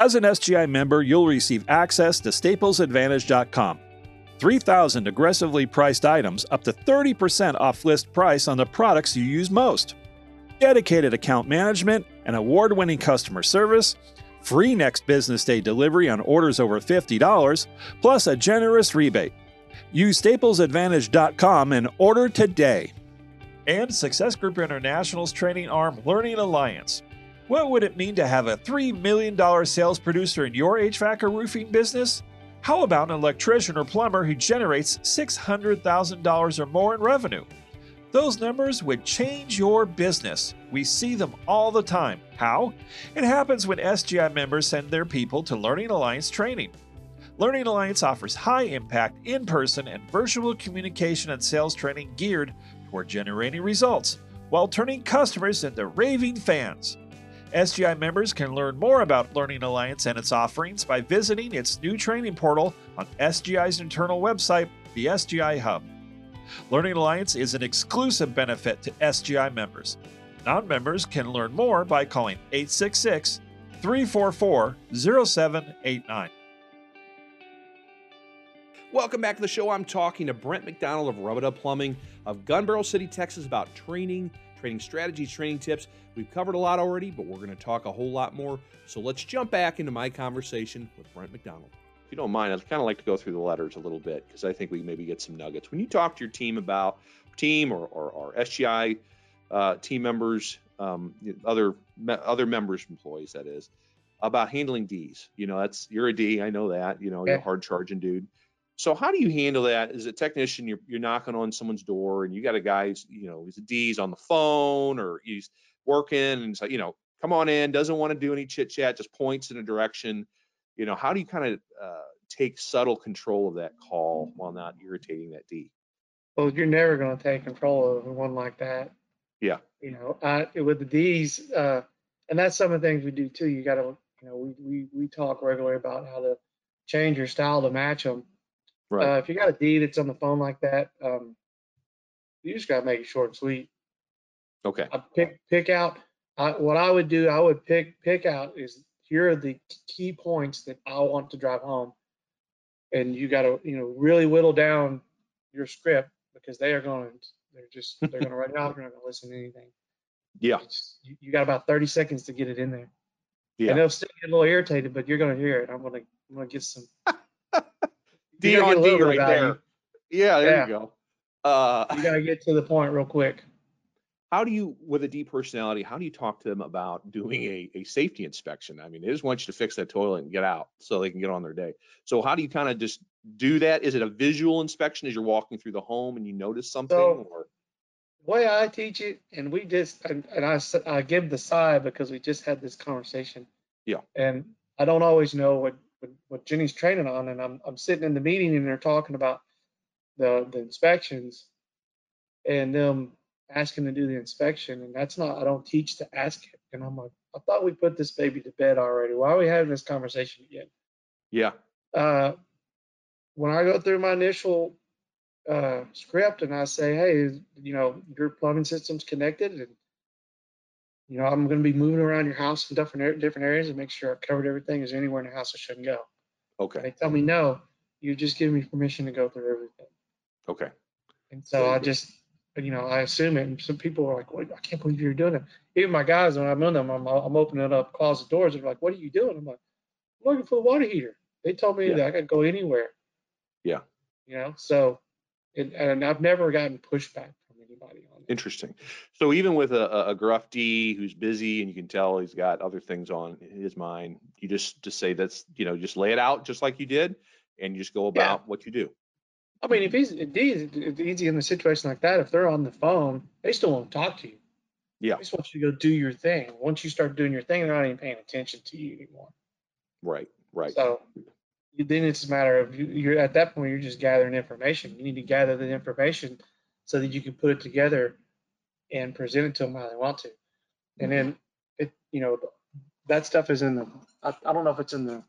Speaker 1: As an SGI member, you'll receive access to staplesadvantage.com. 3,000 aggressively priced items up to 30% off list price on the products you use most. Dedicated account management and award winning customer service, free next business day delivery on orders over $50, plus a generous rebate. Use staplesadvantage.com and order today. And Success Group International's training arm, Learning Alliance. What would it mean to have a $3 million sales producer in your HVAC or roofing business? How about an electrician or plumber who generates $600,000 or more in revenue? Those numbers would change your business. We see them all the time. How? It happens when SGI members send their people to Learning Alliance training. Learning Alliance offers high impact in person and virtual communication and sales training geared toward generating results while turning customers into raving fans. SGI members can learn more about Learning Alliance and its offerings by visiting its new training portal on SGI's internal website, the SGI Hub. Learning Alliance is an exclusive benefit to SGI members. Non members can learn more by calling 866 344 0789.
Speaker 2: Welcome back to the show. I'm talking to Brent McDonald of Rub-a-Dub Plumbing of Gun Barrel City, Texas, about training, training strategies, training tips. We've covered a lot already, but we're going to talk a whole lot more. So let's jump back into my conversation with Brent McDonald. If you don't mind, I'd kind of like to go through the letters a little bit because I think we maybe get some nuggets. When you talk to your team about team or, or, or SGI uh, team members, um, other me- other members, employees, that is, about handling D's. You know, that's you're a D, I know that. You know, you're a hard charging dude. So how do you handle that as a technician? You're, you're knocking on someone's door and you got a guy, who's, you know, he's a D, he's on the phone or he's working and like, you know, come on in, doesn't want to do any chit chat, just points in a direction. You know, how do you kind of uh, take subtle control of that call while not irritating that D?
Speaker 4: Well, you're never going to take control of one like that.
Speaker 2: Yeah.
Speaker 4: You know, I, with the D's, uh, and that's some of the things we do too. You got to, you know, we, we, we talk regularly about how to change your style to match them.
Speaker 2: Right.
Speaker 4: Uh, if you got a D that's on the phone like that, um, you just got to make it short and sweet.
Speaker 2: okay.
Speaker 4: I pick pick out I, what I would do. I would pick pick out is here are the key points that I want to drive home, and you got to you know really whittle down your script because they are going they're just they're going to write it off. They're not going to listen to anything.
Speaker 2: Yeah.
Speaker 4: It's, you, you got about 30 seconds to get it in there.
Speaker 2: Yeah.
Speaker 4: And they'll still get a little irritated, but you're going to hear it. I'm going to I'm going to get some.
Speaker 2: D
Speaker 4: gotta
Speaker 2: on D right there. Yeah, there
Speaker 4: Yeah.
Speaker 2: you go. Uh,
Speaker 4: You got to get to the point real quick.
Speaker 2: how do you with a D personality, how do you talk to them about doing a, a safety inspection? I mean, they just want you to fix that toilet and get out so they can get on their day. So how do you kind of just do that? Is it a visual inspection as you're walking through the home and you notice something
Speaker 4: So-
Speaker 2: or
Speaker 4: The way I teach it, and we just, and, and I give the side because we just had this conversation.
Speaker 2: Yeah.
Speaker 4: And I don't always know what, what, what Jenny's training on, and I'm, I'm sitting in the meeting and they're talking about the, the inspections and them asking to do the inspection, and that's not, I don't teach to ask it. And I'm like, I thought we put this baby to bed already. Why are we having this conversation again?
Speaker 2: yeah,
Speaker 4: uh, when I go through my initial uh, script and I say, hey, you know, your plumbing system's connected and, you know, I'm going to be moving around your house in different, different areas and make sure I've covered everything. Is there anywhere in the house I shouldn't go?
Speaker 2: okay,
Speaker 4: They tell me no, you just give me permission to go through everything.
Speaker 2: okay,
Speaker 4: And so
Speaker 2: Very
Speaker 4: I
Speaker 2: good.
Speaker 4: just, you know, I assume it. And some people are like, well, I can't believe you're doing it. Even my guys, when I'm in them, I'm, I'm opening up closet doors. They're like, what are you doing? I'm like, I'm looking for the water heater. They told me
Speaker 2: Yeah.
Speaker 4: that I could go anywhere.
Speaker 2: Yeah.
Speaker 4: You know, so, and, and I've never gotten pushback anybody on.
Speaker 2: Interesting. So even with a, a- gruff D who's busy and you can tell he's got other things on his mind, you just just say that's you know just lay it out just like you did, and you just go about what you do.
Speaker 4: I mean, if he's if he's if easy in a situation like that, if they're on the phone, they still won't talk to you.
Speaker 2: Yeah.
Speaker 4: They just want you to go do your thing. Once you start doing your thing, they're not even paying attention to you anymore.
Speaker 2: Right. Right.
Speaker 4: So then it's a matter of you're at that point you're just gathering information. You need to gather the information so that you can put it together and present it to them how they want to. And then it you know that stuff is in the I, I don't know if it's in the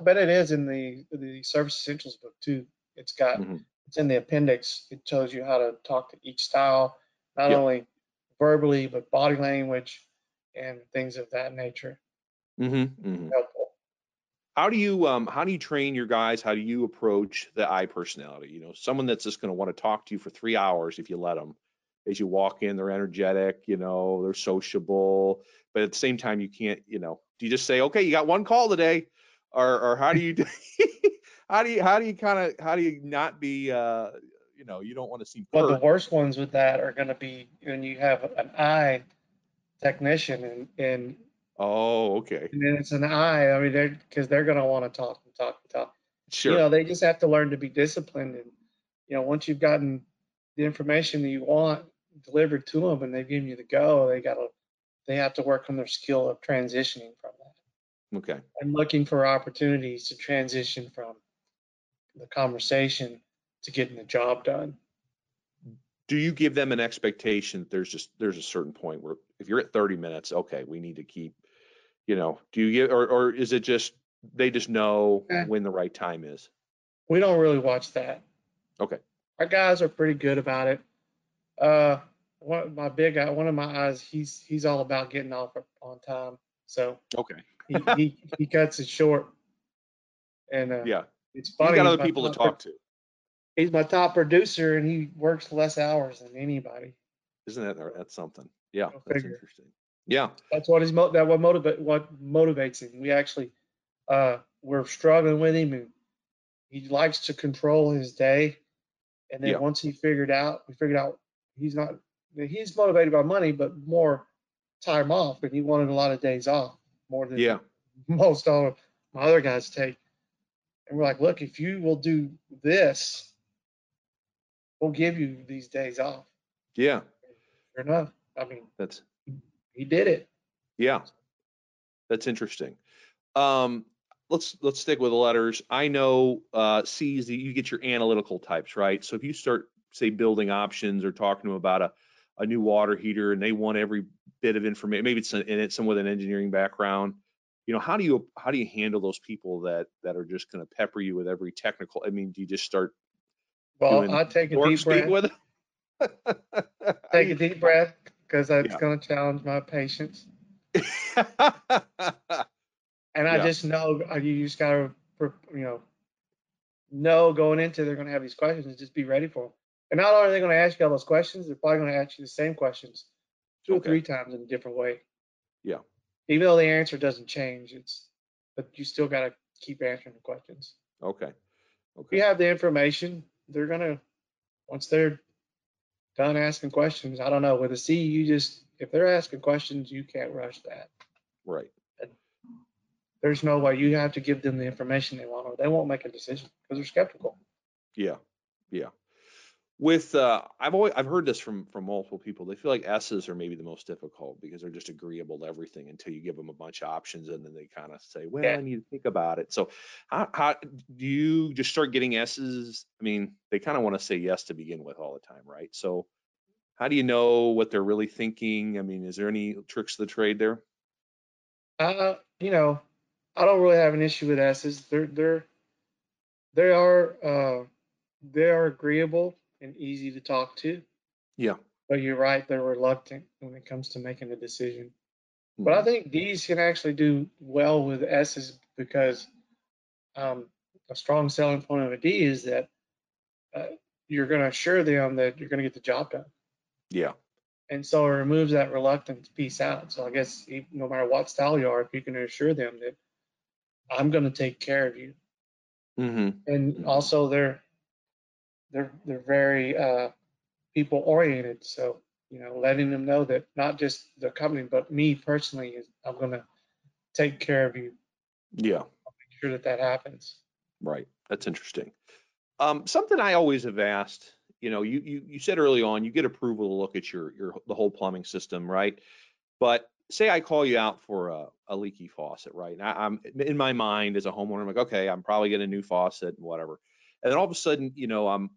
Speaker 4: I bet it is in the the service essentials book too. It's got
Speaker 2: Mhm.
Speaker 4: it's in the appendix. It tells you how to talk to each style, not
Speaker 2: Yep.
Speaker 4: only verbally but body language and things of that nature.
Speaker 2: Mm-hmm, mm-hmm.
Speaker 4: Helpful.
Speaker 2: How do you um how do you train your guys? How do you approach the I personality? You know, someone that's just going to want to talk to you for three hours if you let them. As you walk in, they're energetic. You know, they're sociable, but at the same time, you can't. You know, do you just say, okay, you got one call today, or or how do you do? how do you how do you kind of how do you not be uh you know you don't want to seem
Speaker 4: But the worst ones with that are going to be when you have an I technician and and,
Speaker 2: Oh, okay,
Speaker 4: and then it's an eye. I mean, they're because they're going to want to talk and talk and talk.
Speaker 2: sure.
Speaker 4: You know, they just have to learn to be disciplined. And you know, once you've gotten the information that you want delivered to them and they've given you the go, they got to they have to work on their skill of transitioning from that
Speaker 2: okay,
Speaker 4: and looking for opportunities to transition from the conversation to getting the job done.
Speaker 2: do you give them an expectation there's just there's a certain point where if you're at 30 minutes okay we need to keep you know do you get or or is it just they just know
Speaker 4: Eh.
Speaker 2: when the right time is
Speaker 4: We don't really watch that.
Speaker 2: Okay.
Speaker 4: Our guys are pretty good about it. Uh, one my big guy, one of my I's, he's he's all about getting off on time. So
Speaker 2: okay
Speaker 4: he he, he cuts it short. And uh,
Speaker 2: yeah
Speaker 4: it's funny.
Speaker 2: got other people to
Speaker 4: pro-
Speaker 2: talk to
Speaker 4: He's my top producer, and he works less hours than anybody.
Speaker 2: isn't that that's something yeah
Speaker 4: Go
Speaker 2: that's
Speaker 4: figure.
Speaker 2: interesting yeah
Speaker 4: That's what his mo- that what motivate what motivates him. We actually uh we're struggling with him and he likes to control his day. And then
Speaker 2: Yeah.
Speaker 4: once he figured out we figured out he's not he's motivated by money but more time off and he wanted a lot of days off more than
Speaker 2: yeah
Speaker 4: most all of my other guys take. And we're like, look, if you will do this, we'll give you these days off.
Speaker 2: yeah
Speaker 4: Sure enough. I mean,
Speaker 2: that's
Speaker 4: he did it.
Speaker 2: yeah. That's interesting. Um let's let's stick with the letters. I know uh c's that you get your analytical types right? So if you start say building options or talking to them about a a new water heater and they want every bit of information maybe it's in it someone with an engineering background you know how do you how do you handle those people that that are just going to pepper you with every technical i mean do you just start
Speaker 4: Well, I take a deep breath. take a deep breath because that's
Speaker 2: Yeah.
Speaker 4: going to challenge my patience. And I
Speaker 2: Yeah.
Speaker 4: just know uh, you just got to, you know, know going into they're going to have these questions and just be ready for them. And not only are they going to ask you all those questions, they're probably going to ask you the same questions two
Speaker 2: Okay.
Speaker 4: or three times in a different way.
Speaker 2: Yeah.
Speaker 4: Even though the answer doesn't change, it's, but you still got to keep answering the questions.
Speaker 2: okay
Speaker 4: If
Speaker 2: okay
Speaker 4: you have the information, they're going to, once they're done asking questions, I don't know, with a C, you just, if they're asking questions, you can't rush that.
Speaker 2: right
Speaker 4: there's no way you have to give them the information they want or they won't make a decision because they're skeptical.
Speaker 2: Yeah, yeah. With uh, I've always I've heard this from from multiple people. They feel like S's are maybe the most difficult because they're just agreeable to everything until you give them a bunch of options and then they kind of say, "Well,
Speaker 4: Yeah.
Speaker 2: I need to think about it." So, how how do you just start getting S's? I mean, they kind of want to say yes to begin with all the time, right? So, how do you know what they're really thinking? I mean, is there any tricks of the trade there?
Speaker 4: Uh, you know, I don't really have an issue with S's. They're they're they are uh they are agreeable and easy to talk to.
Speaker 2: Yeah.
Speaker 4: But you're right, they're reluctant when it comes to making a decision. But I
Speaker 2: Mhm.
Speaker 4: think D's can actually do well with S's because um, a strong selling point of a D is that uh, you're going to assure them that you're going to get the job done.
Speaker 2: Yeah,
Speaker 4: And so it removes that reluctance piece out. So I guess no matter what style you are, if you can assure them that I'm going to take care of you,
Speaker 2: Mm-hmm.
Speaker 4: and also they're they're they're very uh, people oriented. So, you know, letting them know that not just the company, but me personally, is I'm gonna take care of you,
Speaker 2: Yeah.
Speaker 4: I'll make sure that that happens.
Speaker 2: Right. That's interesting. Um, something I always have asked, you know, you, you, you said early on, you get approval to look at your, your, the whole plumbing system, right? But say I call you out for a, a leaky faucet, right? And I, I'm in my mind as a homeowner, I'm like, okay, I'm probably getting a new faucet and whatever. And then all of a sudden, you know, I'm,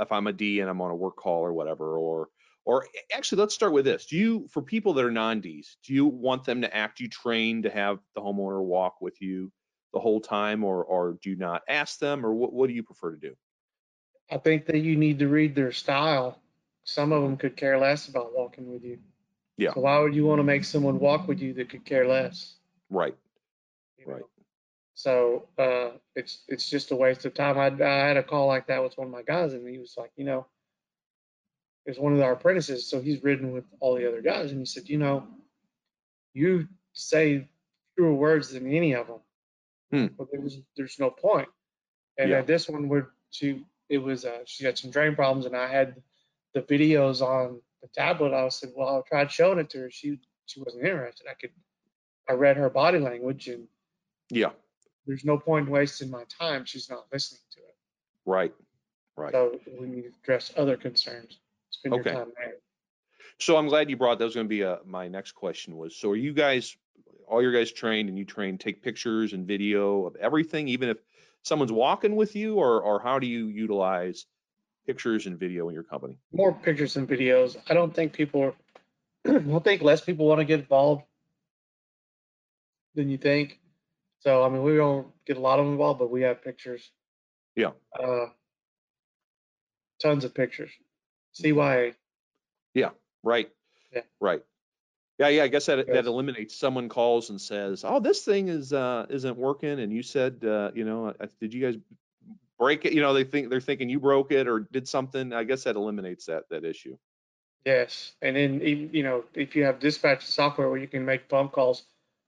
Speaker 2: if I'm a D and I'm on a work call or whatever, or, or actually, let's start with this. Do you, for people that are non-Ds, do you want them to act you trained to have the homeowner walk with you the whole time, or, or do you not ask them, or what, what do you prefer to do?
Speaker 4: I think that you need to read their style. Some of them could care less about walking with you.
Speaker 2: Yeah.
Speaker 4: So why would you want to make someone walk with you that could care less?
Speaker 2: Right.
Speaker 4: you know? So uh, it's it's just a waste of time. I, I had a call like that with one of my guys, and he was like, you know, it was one of our apprentices, so he's ridden with all the other guys, and he said, you know, you say fewer words than any of them,
Speaker 2: Hmm.
Speaker 4: but there's there's no point. And
Speaker 2: Yeah.
Speaker 4: this one would she it was uh, she had some drain problems, and I had the videos on the tablet. I was said, well, I tried showing it to her. She she wasn't interested. I could I read her body language, and
Speaker 2: Yeah.
Speaker 4: There's no point in wasting my time. She's not listening to it.
Speaker 2: Right. Right.
Speaker 4: So we need to address other concerns. Spend
Speaker 2: Okay.
Speaker 4: your time there.
Speaker 2: So I'm glad you brought, that was gonna be uh my next question was, so are you guys, all your guys trained and you train, take pictures and video of everything, even if someone's walking with you, or, or how do you utilize pictures and video in your company?
Speaker 4: More pictures and videos. I don't think people are, I don't think less people want to get involved than you think. So, I mean, we don't get a lot of them involved, but we have pictures.
Speaker 2: Yeah.
Speaker 4: Uh, tons of pictures. CYA. Yeah.
Speaker 2: Right.
Speaker 4: Yeah.
Speaker 2: Right. Yeah, yeah, I guess that, that eliminates, someone calls and says, oh, this thing is, uh, isn't working, and you said, uh, you know, did you guys break it? You know, they think, they're thinking you broke it or did something. I guess that eliminates that, that issue.
Speaker 4: Yes, and then you know, if you have dispatch software where you can make phone calls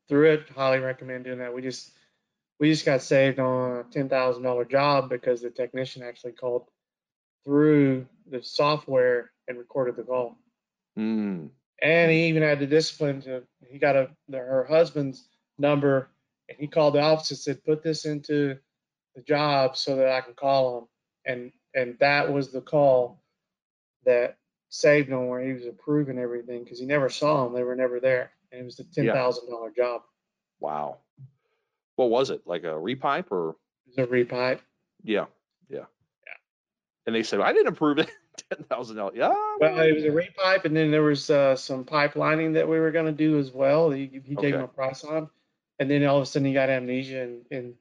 Speaker 4: through it, highly recommend doing that. We just we just got saved on a ten thousand dollar job because the technician actually called through the software and recorded the call.
Speaker 2: Hmm,
Speaker 4: And he even had the discipline to he got a the, her husband's number and he called the office and said, put this into the job so that I can call him. And and that was the call that saved him where he was approving everything because he never saw them. They were never there. And it was a ten thousand dollar job.
Speaker 2: wow. What was it? Like a repipe or?
Speaker 4: It was a repipe.
Speaker 2: Yeah, yeah. Yeah. And they said, I didn't approve it. Ten thousand dollars. Yeah.
Speaker 4: Well, it was a repipe, and then there was uh, some pipelining that we were going to do as well. He, he gave him a price on, and then all of a sudden he got amnesia and and,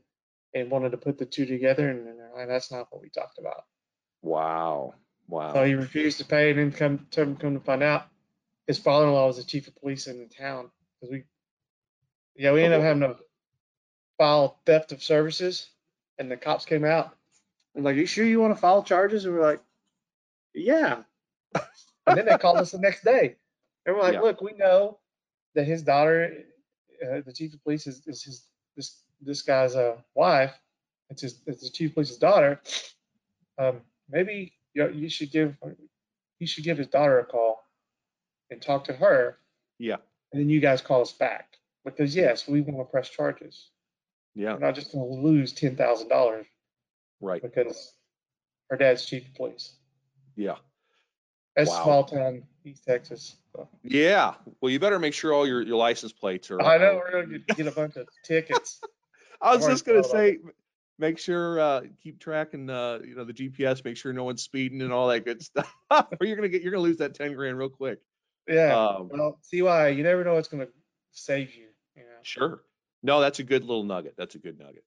Speaker 4: and wanted to put the two together, and, and that's not what we talked about.
Speaker 2: Wow. Wow.
Speaker 4: So he refused to pay, and then come to come to find out, his father-in-law was the chief of police in the town. 'Cause we, yeah, we ended up having to file theft of services, and the cops came out. and like, you sure you want to file charges? And we're like, yeah. and then they called us the next day, and we're like,
Speaker 2: Yeah.
Speaker 4: look, we know that his daughter, uh, the chief of police, is, is his this this guy's uh, wife. It's his it's the chief of police's daughter. Um, maybe you, you should give he should give his daughter a call and talk to her,
Speaker 2: Yeah.
Speaker 4: and then you guys call us back because yes, we want to press charges.
Speaker 2: Yeah.
Speaker 4: We're not just going to lose ten thousand dollars
Speaker 2: Right.
Speaker 4: because her dad's chief of police.
Speaker 2: Yeah.
Speaker 4: That's
Speaker 2: Wow.
Speaker 4: small town East Texas. So,
Speaker 2: Yeah. Well, you better make sure all your, your license plates are.
Speaker 4: I know we're going to get, get a bunch of tickets.
Speaker 2: I was just gonna say, make sure, uh, keep tracking, uh, you know, the GPS, make sure no one's speeding and all that good stuff. Or you're gonna get, you're gonna lose that ten grand real quick.
Speaker 4: Yeah.
Speaker 2: Um,
Speaker 4: well, see why you never know what's going to save you. You know.
Speaker 2: Sure. No, that's a good little nugget. That's a good nugget.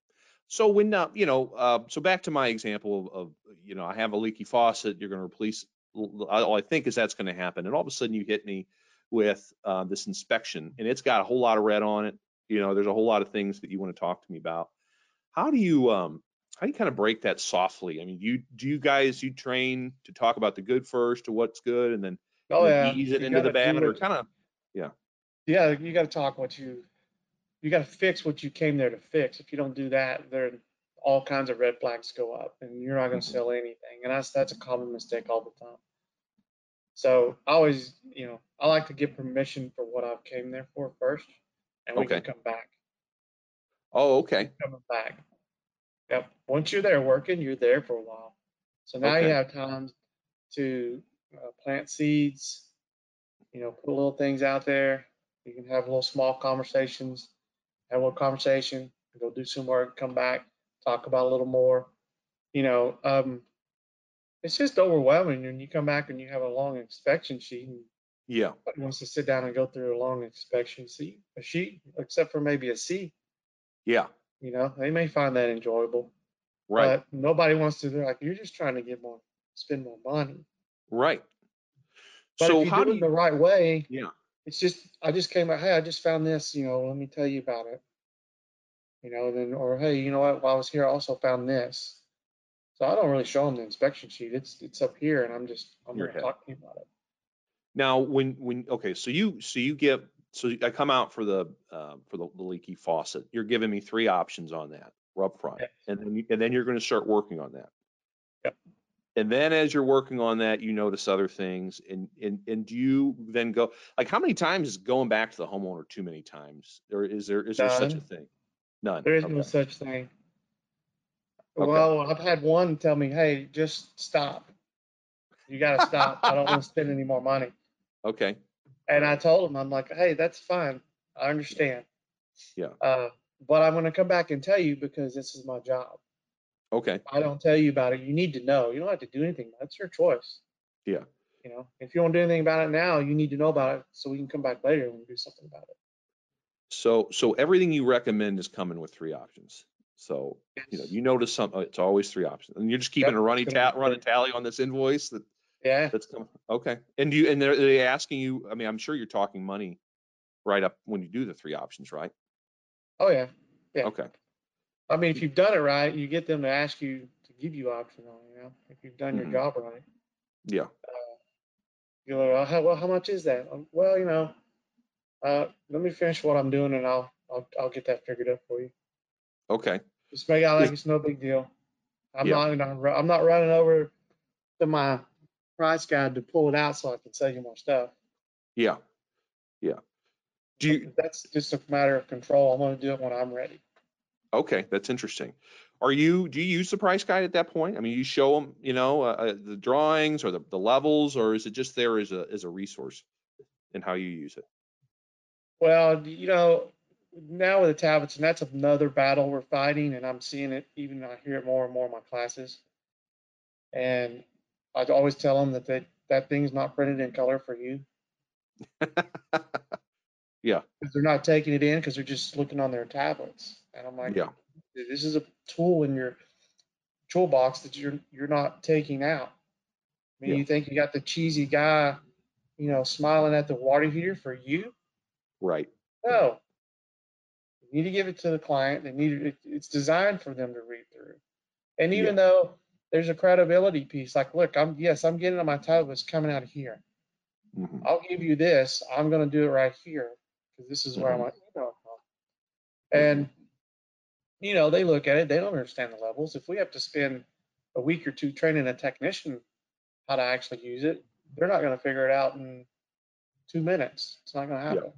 Speaker 2: So when, uh, you know, uh, so back to my example of, of, you know, I have a leaky faucet, you're going to replace, all I think is that's going to happen. And all of a sudden you hit me with, uh, this inspection and it's got a whole lot of red on it. You know, there's a whole lot of things that you want to talk to me about. How do you, um, how do you kind of break that softly? I mean, you, do you guys, you train to talk about the good first to what's good and then
Speaker 4: Oh yeah.
Speaker 2: ease it
Speaker 4: You
Speaker 2: into the bad or kind of,
Speaker 4: Yeah, you got to talk what you, you got to fix what you came there to fix. If you don't do that, there all kinds of red flags go up, and you're not going to mm-hmm. sell anything. And that's that's a common mistake all the time. So I always, you know, I like to get permission for what I've came there for first, and we
Speaker 2: Okay.
Speaker 4: can come back,
Speaker 2: Oh, okay.
Speaker 4: coming back. Yep. Once you're there working, you're there for a while. So now you have time to uh, plant seeds, you know, put little things out there. You can have little small conversations, have a little conversation, go do some work, come back, talk about a little more. You know, um, it's just overwhelming when you come back and you have a long inspection sheet and
Speaker 2: Yeah.
Speaker 4: nobody wants to sit down and go through a long inspection sheet, a sheet, except for maybe a C.
Speaker 2: Yeah.
Speaker 4: You know, they may find that enjoyable,
Speaker 2: Right.
Speaker 4: but nobody wants to. They're like, you're just trying to get more, spend more money.
Speaker 2: Right.
Speaker 4: But
Speaker 2: so
Speaker 4: if you
Speaker 2: how
Speaker 4: do
Speaker 2: do
Speaker 4: it the right way,
Speaker 2: Yeah.
Speaker 4: it's just I just came out, hey, I just found this, you know, let me tell you about it. You know, then or hey, you know what, while I was here, I also found this. So I don't really show them the inspection sheet. It's it's up here, and I'm just I'm
Speaker 2: Your
Speaker 4: gonna
Speaker 2: head.
Speaker 4: talk to you about it.
Speaker 2: Now, when when okay, so you so you get so I come out for the uh, for the, the leaky faucet. You're giving me three options on that up front,
Speaker 4: Yes.
Speaker 2: and then you, and then you're going to start working on that.
Speaker 4: Yep.
Speaker 2: And then as you're working on that, you notice other things, and and and do you then go like how many times is going back to the homeowner too many times, or is there is there such a thing? None.
Speaker 4: There is
Speaker 2: okay.
Speaker 4: no such thing.
Speaker 2: Okay.
Speaker 4: Well, I've had one tell me, hey, just stop. You got to stop. I don't want to spend any more money.
Speaker 2: Okay.
Speaker 4: And I told him, I'm like, hey, that's fine. I understand.
Speaker 2: Yeah.
Speaker 4: Uh, but I'm going to come back and tell you because this is my job.
Speaker 2: Okay.
Speaker 4: I don't tell you about it. You need to know. You don't have to do anything. That's your choice.
Speaker 2: Yeah.
Speaker 4: You know, if you don't do anything about it now, you need to know about it so we can come back later and do something about it.
Speaker 2: So so everything you recommend is coming with three options. So you know you notice some uh, it's always three options, and you're just keeping
Speaker 4: Yep,
Speaker 2: a running ta- running tally on this invoice that
Speaker 4: Yeah.
Speaker 2: that's coming. Okay. And do you and they're, they asking you? I mean, I'm sure you're talking money right up when you do the three options, right?
Speaker 4: Oh, yeah. Yeah.
Speaker 2: Okay.
Speaker 4: I mean, if you've done it right, you get them to ask you to give you option on it, you know, if you've done your job right.
Speaker 2: Yeah.
Speaker 4: You're like, "Oh, how, well, how much is that? Um, Well, you know, uh, let me finish what I'm doing and I'll, I'll, I'll get that figured out for you.
Speaker 2: Okay.
Speaker 4: Just make it out like it's no big deal. I'm
Speaker 2: Yeah.
Speaker 4: not, I'm not running over to my price guide to pull it out so I can sell you more stuff.
Speaker 2: Yeah. Yeah. Do you?
Speaker 4: That's just a matter of control. I'm gonna do it when I'm ready.
Speaker 2: Okay, that's interesting. Are you? Do you use the price guide at that point? I mean, you show them, you know, uh, uh, the drawings or the, the levels, or is it just there as a as a resource and how you use it?
Speaker 4: Well, you know, now with the tablets, and that's another battle we're fighting, and I'm seeing it even I hear it more and more in my classes. And I always tell them that they, that thing's not printed in color for you
Speaker 2: Yeah.
Speaker 4: because they're not taking it in because they're just looking on their tablets. And I'm like,
Speaker 2: Yeah.
Speaker 4: this is a tool in your toolbox that you're you're not taking out. I mean,
Speaker 2: Yeah.
Speaker 4: you think you got the cheesy guy, you know, smiling at the water heater for you?
Speaker 2: Right.
Speaker 4: No. You need to give it to the client. They need it, it's designed for them to read through. And even though there's a credibility piece, like, look, I'm yes, I'm getting on my title, it's coming out of here.
Speaker 2: Mhm.
Speaker 4: I'll give you this. I'm gonna do it right here because this is where I'm
Speaker 2: Mhm.
Speaker 4: like, you know, and you know, they look at it, they don't understand the levels. If we have to spend a week or two training a technician how to actually use it, they're not gonna figure it out in two minutes. It's not gonna happen.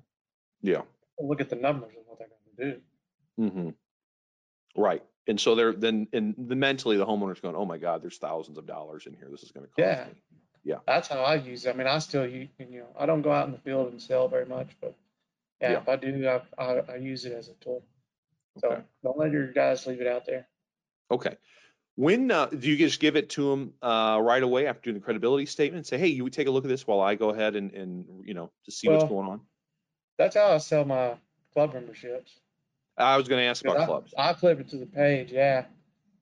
Speaker 2: Yeah.
Speaker 4: Look at the numbers and what they're gonna do.
Speaker 2: Mm-hmm. Right. And so they're then and the mentally the homeowner's going, oh my God, there's thousands of dollars in here. This is going to cost
Speaker 4: Yeah.
Speaker 2: me.
Speaker 4: That's how I use it. I mean, I still use, you know, I don't go out in the field and sell very much, but yeah,
Speaker 2: Yeah.
Speaker 4: if I do, I, I, I use it as a tool. So
Speaker 2: Okay.
Speaker 4: don't let your guys leave it out there.
Speaker 2: Okay. When uh, do you just give it to them uh, right away after doing the credibility statement? Say, hey, you would take a look at this while I go ahead and, and you know to see what's going on.
Speaker 4: That's how I sell my club memberships.
Speaker 2: I was going to ask about
Speaker 4: I,
Speaker 2: clubs.
Speaker 4: I flip it to the page, yeah.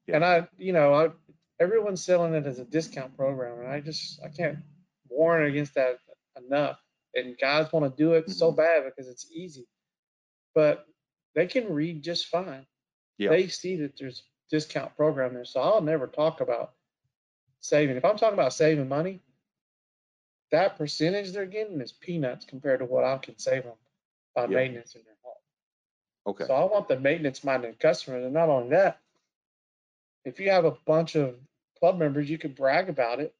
Speaker 2: Yeah.
Speaker 4: And I, you know, I, everyone's selling it as a discount program, and I just, I can't warn against that enough. And guys want to do it so
Speaker 2: Mm-hmm.
Speaker 4: bad because it's easy, but they can read just fine.
Speaker 2: Yeah.
Speaker 4: They see that there's discount program there, so I'll never talk about saving. If I'm talking about saving money, that percentage they're getting is peanuts compared to what I can save them by
Speaker 2: Yeah.
Speaker 4: maintenance in their home.
Speaker 2: Okay.
Speaker 4: So I want the maintenance minded customers. And not only that, if you have a bunch of club members, you can brag about it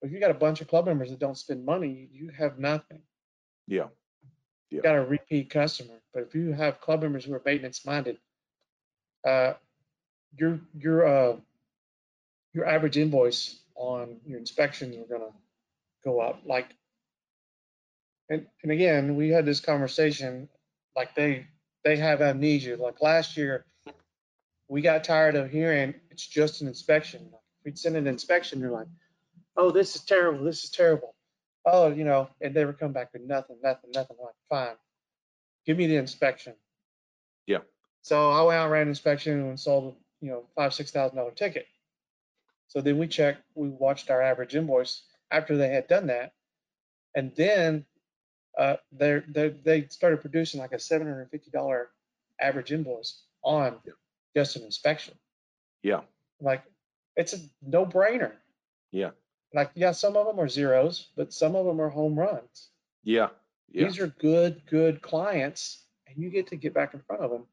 Speaker 4: But If you got a bunch of club members that don't spend money, you have nothing.
Speaker 2: Yeah. Yeah.
Speaker 4: got a repeat customer. But if you have club members who are maintenance minded, uh, your your uh, your average invoice on your inspections are gonna go up. Like, and and again, we had this conversation. Like they they have amnesia. Like last year, we got tired of hearing it's just an inspection. We'd send an inspection, they're like, oh, this is terrible, this is terrible. Oh, you know, and they would come back with nothing, nothing, nothing. I'm like, fine, give me the inspection.
Speaker 2: Yeah.
Speaker 4: So I went out, ran an inspection and sold, you know, five, six thousand dollar ticket. So then we checked, we watched our average invoice after they had done that. And then uh, they're, they they started producing like a seven hundred and fifty dollar average invoice on
Speaker 2: Yeah.
Speaker 4: just an inspection.
Speaker 2: Yeah.
Speaker 4: Like, it's a no brainer.
Speaker 2: Yeah.
Speaker 4: Like, yeah, some of them are zeros, but some of them are home runs.
Speaker 2: Yeah. Yeah.
Speaker 4: These are good, good clients, and you get to get back in front of them.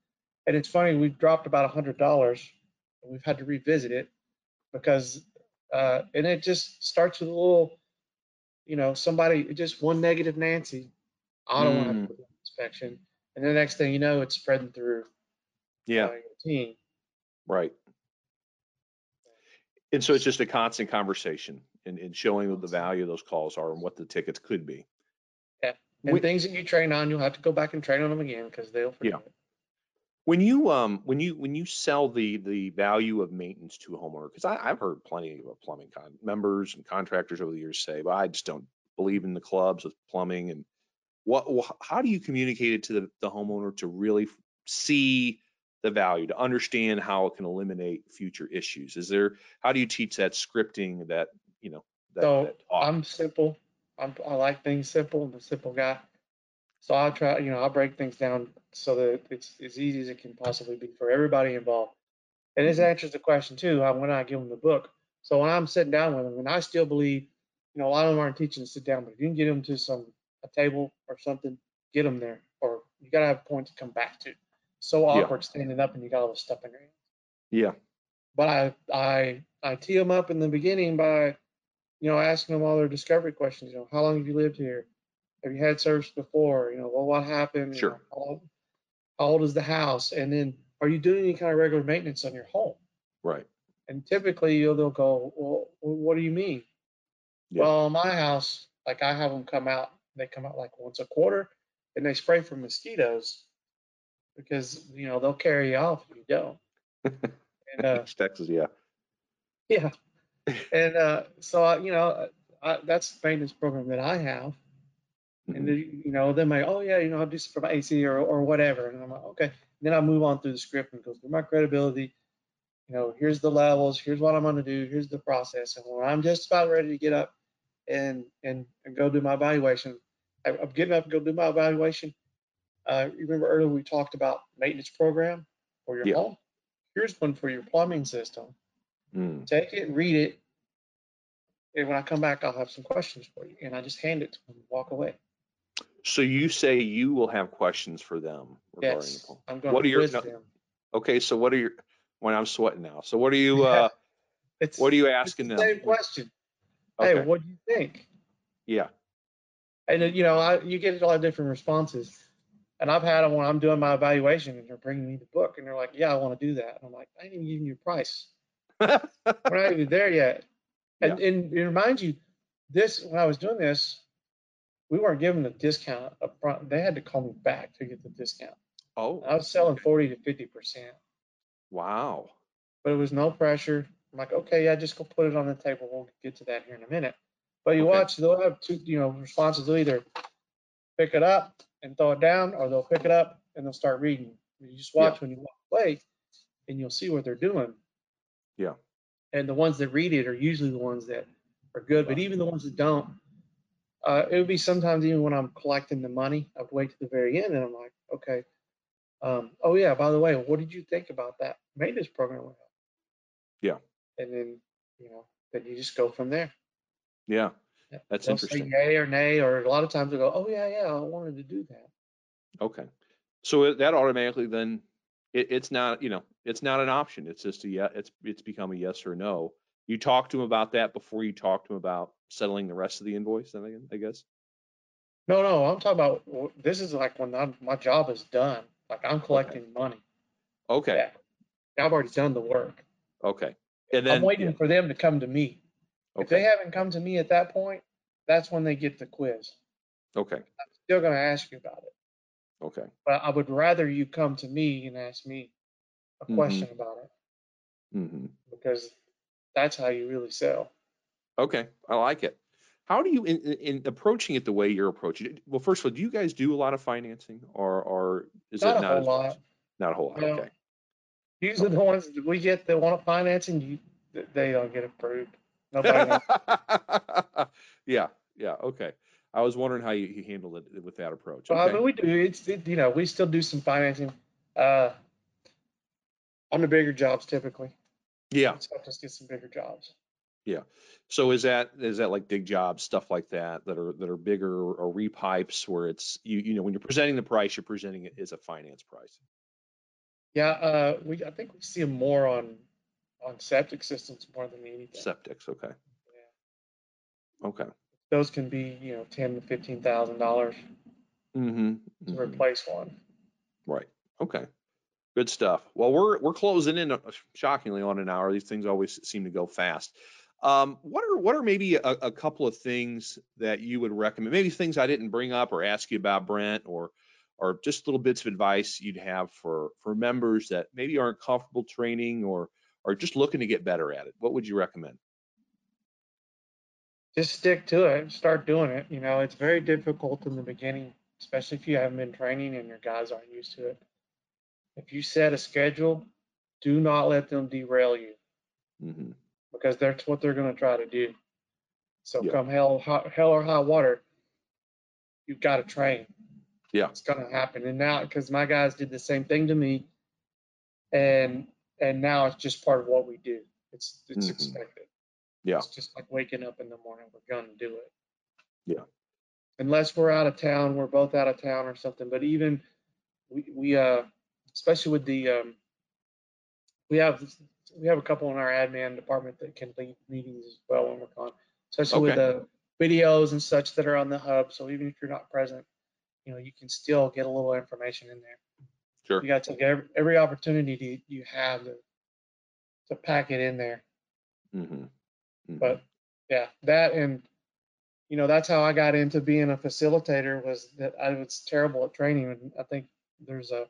Speaker 4: And it's funny, we've dropped about a hundred dollars, and we've had to revisit it because, uh, and it just starts with a little, you know, somebody just one negative Nancy. I don't want
Speaker 2: Mm.
Speaker 4: to do inspection, and the next thing you know, it's spreading through
Speaker 2: Yeah.
Speaker 4: uh, your team.
Speaker 2: Right. And so it's just a constant conversation and, and showing what the value of those calls are and what the tickets could be.
Speaker 4: Yeah.
Speaker 2: And
Speaker 4: things that you train on, you'll have to go back and train on them again because they'll forget. it.
Speaker 2: When you um when you when you sell the the value of maintenance to a homeowner, because I've heard plenty of plumbing con- members and contractors over the years say, "Well, I just don't believe in the clubs with plumbing." And what wh- how do you communicate it to the, the homeowner to really f- see the value, to understand how it can eliminate future issues? Is there how do you teach that scripting that you know that,
Speaker 4: So
Speaker 2: that?
Speaker 4: I'm simple. I'm, I like things simple. I'm a simple guy. So I try, you know, I break things down so that it's as easy as it can possibly be for everybody involved. And this
Speaker 2: Mhm.
Speaker 4: answers the question too, how- when I give them the book. So when I'm sitting down with them, and I still believe, you know, a lot of them aren't teaching to sit down, but if you can get them to some, a table or something, get them there, or you gotta have a point to come back to. So
Speaker 2: Yeah.
Speaker 4: awkward standing up and you got all the stuff in your hands.
Speaker 2: yeah,
Speaker 4: But I, I, I tee them up in the beginning by, you know, asking them all their discovery questions. You know, how long have you lived here? Have you had service before? You know, well, what happened? You
Speaker 2: Sure.
Speaker 4: know, how, old, how old is the house? And then, are you doing any kind of regular maintenance on your home?
Speaker 2: right.
Speaker 4: And typically, you'll they'll go, well, what do you mean?
Speaker 2: Yeah.
Speaker 4: Well, my house, like I have them come out. They come out like once a quarter, and they spray for mosquitoes because you know they'll carry you off if you don't. And uh,
Speaker 2: Texas, yeah.
Speaker 4: Yeah. And uh, so, I, you know, I, that's the maintenance program that I have. And,
Speaker 2: Mhm.
Speaker 4: then, you know, then my, oh, yeah, you know, I'll do some for my AC or, or whatever. And I'm like, okay. And then I move on through the script and go through my credibility. You know, here's the levels. Here's what I'm going to do. Here's the process. And when I'm just about ready to get up and and, and go do my evaluation, I, I'm getting up and go do my evaluation. Uh, you remember earlier we talked about maintenance program for your
Speaker 2: Yeah.
Speaker 4: home? Here's one for your plumbing system
Speaker 2: Mm.
Speaker 4: take it read it. And when I come back, I'll have some questions for you. And I just hand it to them and walk away.
Speaker 2: So you say you will have questions for them regarding the
Speaker 4: Yes. I'm going
Speaker 2: What
Speaker 4: to
Speaker 2: are your- no,
Speaker 4: them.
Speaker 2: Okay, so what are your when I'm sweating now? So what are you
Speaker 4: Yeah.
Speaker 2: uh
Speaker 4: It's,
Speaker 2: what are you asking
Speaker 4: the
Speaker 2: them?
Speaker 4: same question.
Speaker 2: Okay.
Speaker 4: Hey, what do you think?
Speaker 2: Yeah.
Speaker 4: And you know, I, you get a lot of different responses. And I've had them when I'm doing my evaluation and they're bringing me the book and they're like, yeah, I want to do that. And I'm like, I ain't even giving you a price. We're not even there yet. And, and it reminds you, this, when I was doing this, we weren't given a discount up front. They had to call me back to get the discount.
Speaker 2: Oh, I
Speaker 4: was selling 40 to 50 percent,
Speaker 2: wow.
Speaker 4: but it was no pressure. I'm like, okay, yeah, just go put it on the table. We'll get to that here in a minute. But you
Speaker 2: Okay.
Speaker 4: watch, they'll have two, you know, responses. They'll either pick it up and throw it down, or they'll pick it up and they'll start reading. You just watch when you walk away, and you'll see what they're doing.
Speaker 2: Yeah.
Speaker 4: And the ones that read it are usually the ones that are good, but even the ones that don't, uh, it would be sometimes even when I'm collecting the money, I'd wait to the very end and I'm like, okay, um, oh yeah, by the way, what did you think about that maintenance program?
Speaker 2: Yeah.
Speaker 4: And then, you know, then you just go from there.
Speaker 2: Yeah. That's
Speaker 4: They'll say
Speaker 2: interesting.
Speaker 4: yay or nay, or a lot of times they'll go, oh yeah, yeah, I wanted to do that.
Speaker 2: Okay. So that automatically then it, it's not, you know, it's not an option. It's just a yeah, it's it's become a yes or no. You talk to him about that before you talk to him about settling the rest of the invoice, then I guess?
Speaker 4: No, no, I'm talking about, this is like when I'm, my job is done, like I'm collecting money.
Speaker 2: Okay,
Speaker 4: Yeah. I've already done the work.
Speaker 2: okay. And then.
Speaker 4: I'm waiting for them to come to me. If they haven't come to me at that point, that's when they get the quiz.
Speaker 2: okay,
Speaker 4: I'm still gonna ask you about it,
Speaker 2: okay.
Speaker 4: but I would rather you come to me and ask me a
Speaker 2: Mhm.
Speaker 4: question about it,
Speaker 2: hmm
Speaker 4: because that's how you really sell.
Speaker 2: Okay, I like it. How do you, in, in in approaching it the way you're approaching it? Well, first of all, do you guys do a lot of financing or, or is it
Speaker 4: Not a
Speaker 2: not
Speaker 4: whole
Speaker 2: much?
Speaker 4: lot.
Speaker 2: Not a whole lot,
Speaker 4: No.
Speaker 2: okay.
Speaker 4: Usually the ones that we get that want financing, you, th- they don't get approved. Nobody
Speaker 2: Yeah, yeah, okay. I was wondering how you, you handled it with that approach.
Speaker 4: Well, I mean, we do, it's, it- you know, we still do some financing, uh, on the bigger jobs typically.
Speaker 2: yeah.
Speaker 4: It's helped us get some bigger jobs. Yeah.
Speaker 2: So is that, is that like dig jobs, stuff like that, that are, that are bigger or repipes where it's, you, you know, when you're presenting the price, you're presenting it as a finance price?
Speaker 4: Yeah, uh, we, I think we see them more on, on septic systems more than anything.
Speaker 2: Septics, okay. Okay.
Speaker 4: Those can be, you know, ten to fifteen thousand dollars
Speaker 2: Mm-hmm.
Speaker 4: to replace one.
Speaker 2: Right. Okay. Good stuff. Well, we're we're closing in uh, shockingly on an hour. These things always seem to go fast. Um, what are what are maybe a, a couple of things that you would recommend? Maybe things I didn't bring up or ask you about, Brent, or or just little bits of advice you'd have for for members that maybe aren't comfortable training or are just looking to get better at it. What would you recommend?
Speaker 4: Just stick to it, start doing it. You know, it's very difficult in the beginning, especially if you haven't been training and your guys aren't used to it. If you set a schedule, do not let them derail you
Speaker 2: hmm
Speaker 4: because that's what they're going to try to do. So
Speaker 2: Yeah.
Speaker 4: come hell, hell or high water, you've got to train.
Speaker 2: Yeah.
Speaker 4: It's going to happen. And now, because my guys did the same thing to me, and and now it's just part of what we do. It's it's
Speaker 2: Mhm.
Speaker 4: expected.
Speaker 2: Yeah.
Speaker 4: It's just like waking up in the morning. We're going to do it.
Speaker 2: Yeah.
Speaker 4: Unless we're out of town, we're both out of town or something. But even we we uh especially with the um we have we have a couple in our admin department that can lead meetings as well when we're gone, especially with the videos and such that are on the hub. So even if you're not present, you know you can still get a little information in there.
Speaker 2: Sure.
Speaker 4: You got to take every, every opportunity to, you have to to pack it in there.
Speaker 2: Mm-hmm.
Speaker 4: But yeah, that and you know that's how I got into being a facilitator was that I was terrible at training and I think there's a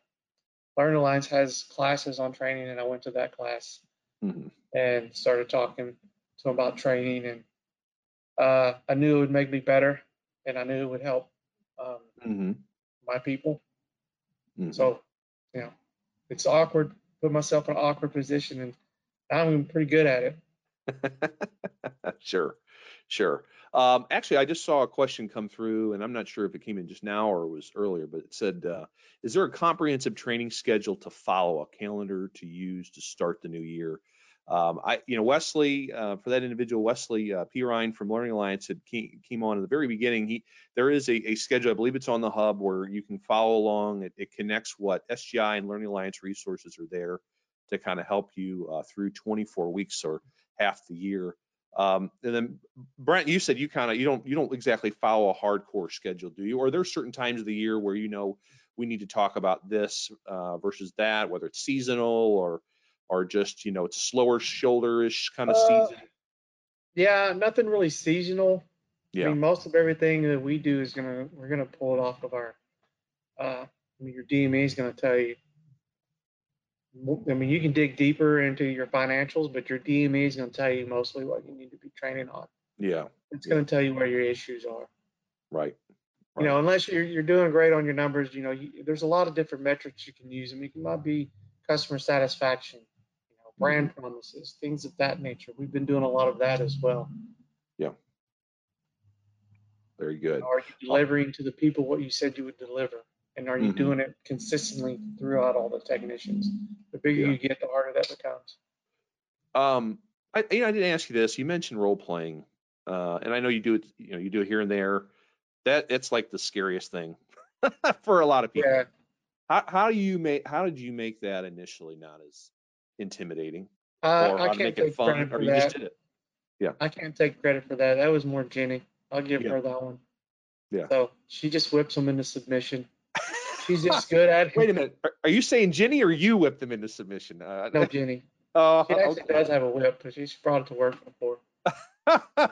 Speaker 4: Learn Alliance has classes on training and I went to that class
Speaker 2: hmm
Speaker 4: and started talking to them about training and uh, I knew it would make me better and I knew it would help um,
Speaker 2: hmm
Speaker 4: my people.
Speaker 2: hmm
Speaker 4: So you know it's awkward, put myself in an awkward position and I'm pretty good at it.
Speaker 2: Sure, sure. Um, actually, I just saw a question come through, and I'm not sure if it came in just now or was earlier, but it said, uh, is there a comprehensive training schedule to follow, a calendar to use to start the new year? Um, I, you know, Wesley, uh, for that individual, Wesley uh, P. Ryan from Learning Alliance had came, came on at the very beginning. He, there is a, a schedule, I believe it's on the hub where you can follow along. It, it connects what SGI and Learning Alliance resources are there to kind of help you uh, through 24 weeks or half the year. Um, and then Brent, you said you kind of you don't you don't exactly follow a hardcore schedule, do you? Or are there certain times of the year where you know we need to talk about this uh, versus that, whether it's seasonal or or just you know it's a slower shoulder-ish kind of
Speaker 4: Uh,
Speaker 2: season?
Speaker 4: Yeah, nothing really seasonal. I mean, most of everything that we do is gonna we're gonna pull it off of our. Uh, I mean, your DME is gonna tell you. I mean, you can dig deeper into your financials, but your DME is gonna tell you mostly what you need to be training on.
Speaker 2: yeah,
Speaker 4: It's gonna tell you where your issues are.
Speaker 2: right.
Speaker 4: You know, unless you're you're doing great on your numbers, you know, you, there's a lot of different metrics you can use. I mean, it might be customer satisfaction, you know, brand mm-hmm. promises, things of that nature. We've been doing a lot of that as well. Yeah.
Speaker 2: Very good.
Speaker 4: Are you delivering to the people what you said you would deliver? And are you
Speaker 2: Mhm.
Speaker 4: doing it consistently throughout all the technicians? The bigger
Speaker 2: Yeah.
Speaker 4: you get, the harder that becomes.
Speaker 2: Um, I, you know, I didn't ask you this. You mentioned role playing, uh, and I know you do it. You know, you do it here and there. That it's like the scariest thing for a lot of people.
Speaker 4: Yeah.
Speaker 2: How how do you make how did you make that initially not as intimidating,
Speaker 4: Uh,
Speaker 2: or
Speaker 4: I
Speaker 2: how to
Speaker 4: can't
Speaker 2: make it
Speaker 4: take
Speaker 2: fun,
Speaker 4: credit
Speaker 2: or
Speaker 4: for
Speaker 2: you just
Speaker 4: that.
Speaker 2: did it? Yeah.
Speaker 4: I can't take credit for that. That was more Jenny. I'll give
Speaker 2: Yeah.
Speaker 4: her that one.
Speaker 2: Yeah.
Speaker 4: So she just whips them into submission. She's just good at it.
Speaker 2: Wait a minute. Are, are you saying Jenny or you whipped them into submission? Uh,
Speaker 4: No, Jenny.
Speaker 2: oh,
Speaker 4: She actually
Speaker 2: okay.
Speaker 4: does have a whip, but she's brought it to work before.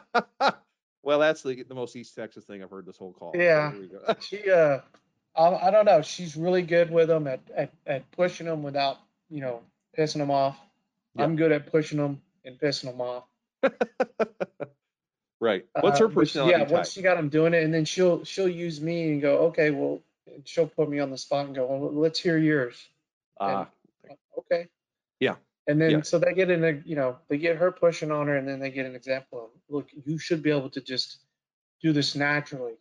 Speaker 2: well, that's the, the most East Texas thing I've heard this whole call.
Speaker 4: Yeah. She, uh, I, I don't know. She's really good with them at, at, at pushing them without, you know, pissing them off. I'm good at pushing them and pissing them off.
Speaker 2: right. What's her
Speaker 4: Uh,
Speaker 2: personality
Speaker 4: Yeah,
Speaker 2: type?
Speaker 4: once she got them doing it, and then she'll she'll use me and go, okay, well, and she'll put me on the spot and go, well, let's hear yours.
Speaker 2: Ah,
Speaker 4: Okay.
Speaker 2: Yeah.
Speaker 4: And then
Speaker 2: Yeah.
Speaker 4: so they get in a, you know, they get her pushing on her, and then they get an example of, look, you should be able to just do this naturally.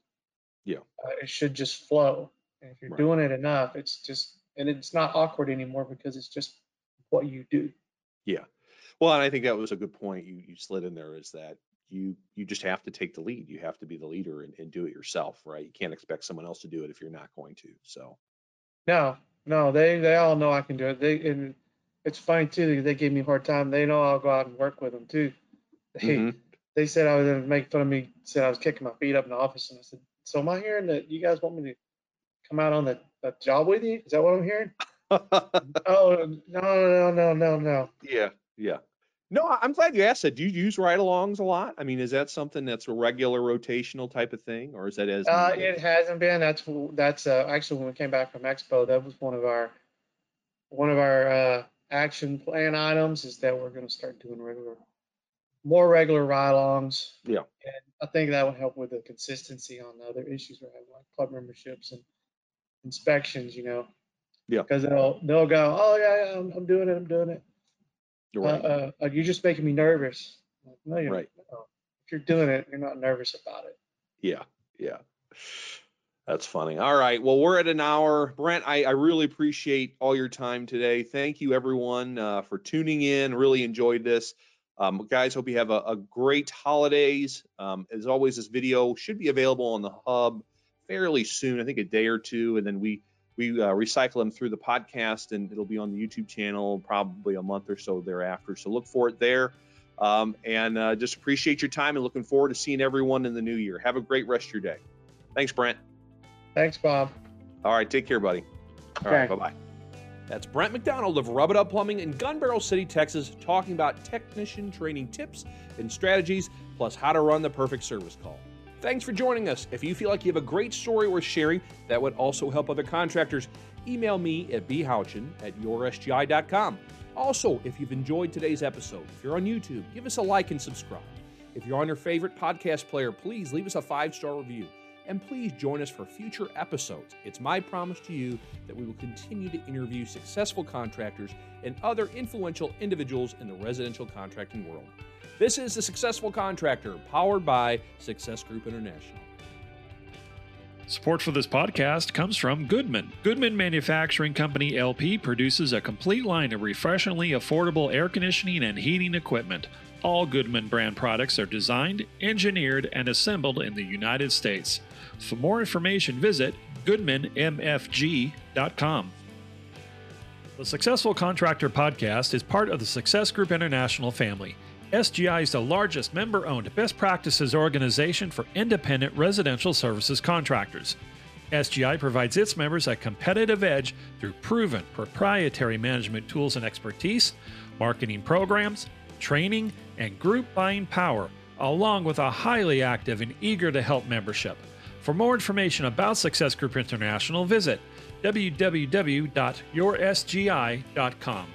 Speaker 2: Yeah.
Speaker 4: Uh, it should just flow. And if you're
Speaker 2: Right.
Speaker 4: doing it enough, it's just, and it's not awkward anymore because it's just what you do.
Speaker 2: yeah. Well, and I think that was a good point you, you slid in there is that you you just have to take the lead. You have to be the leader and, and do it yourself, right? You can't expect someone else to do it if you're not going to. So
Speaker 4: No, no, they they all know I can do it. They and it's funny too. They gave me a hard time. They know I'll go out and work with them too. They
Speaker 2: Mhm.
Speaker 4: they said I was gonna make fun of me. Said I was kicking my feet up in the office, and I said, "So am I hearing that you guys want me to come out on the, the job with you? Is that what I'm hearing?" Oh no no no no no.
Speaker 2: yeah, yeah. No, I'm glad you asked that. Do you use ride-alongs a lot? I mean, is that something that's a regular rotational type of thing, or is that as
Speaker 4: Uh, it hasn't been. That's that's uh, actually when we came back from Expo, that was one of our one of our uh, action plan items is that we're going to start doing regular, more regular ride-alongs.
Speaker 2: Yeah.
Speaker 4: And I think that would help with the consistency on the other issues we're having, like club memberships and inspections. You know.
Speaker 2: Yeah.
Speaker 4: Because they'll they'll go, oh yeah, yeah I'm, I'm doing it, I'm doing it.
Speaker 2: You're right.
Speaker 4: Uh, uh, uh, you're just making me nervous. Like, no, you're
Speaker 2: Right.
Speaker 4: If you're doing it, you're not nervous about it.
Speaker 2: Yeah, yeah. That's funny. All right. Well, we're at an hour. Brent, I, I really appreciate all your time today. Thank you, everyone, uh, for tuning in. Really enjoyed this. Um, guys, hope you have a, a great holidays. Um, as always, this video should be available on the hub fairly soon. I think a day or two, and then we we uh, recycle them through the podcast, and it'll be on the YouTube channel probably a month or so thereafter. So look for it there. Um, and uh, just appreciate your time and looking forward to seeing everyone in the new year. Have a great rest of your day. Thanks, Brent.
Speaker 4: Thanks, Bob.
Speaker 2: All right, take care, buddy. All right,
Speaker 4: Okay.
Speaker 2: bye bye. That's Brent McDonald of Rub-a-Dub Plumbing in Gun Barrel City, Texas, talking about technician training tips and strategies, plus how to run the perfect service call. Thanks for joining us. If you feel like you have a great story worth sharing that would also help other contractors, email me at bhouchin at yoursgi.com. Also, if you've enjoyed today's episode, if you're on YouTube, give us a like and subscribe. If you're on your favorite podcast player, please leave us a five star review. And please join us for future episodes. It's my promise to you that we will continue to interview successful contractors and other influential individuals in the residential contracting world. This is The Successful Contractor, powered by Success Group International.
Speaker 1: Support for this podcast comes from Goodman. Goodman Manufacturing Company LP produces a complete line of refreshingly affordable air conditioning and heating equipment. All Goodman brand products are designed, engineered, and assembled in the United States. For more information, visit goodmanmfg.com. The Successful Contractor Podcast is part of the Success Group International family. SGI is the largest member owned best practices organization for independent residential services contractors. SGI provides its members a competitive edge through proven proprietary management tools and expertise, marketing programs, training, and group buying power, along with a highly active and eager to help membership. For more information about Success Group International, visit www.yoursgi.com.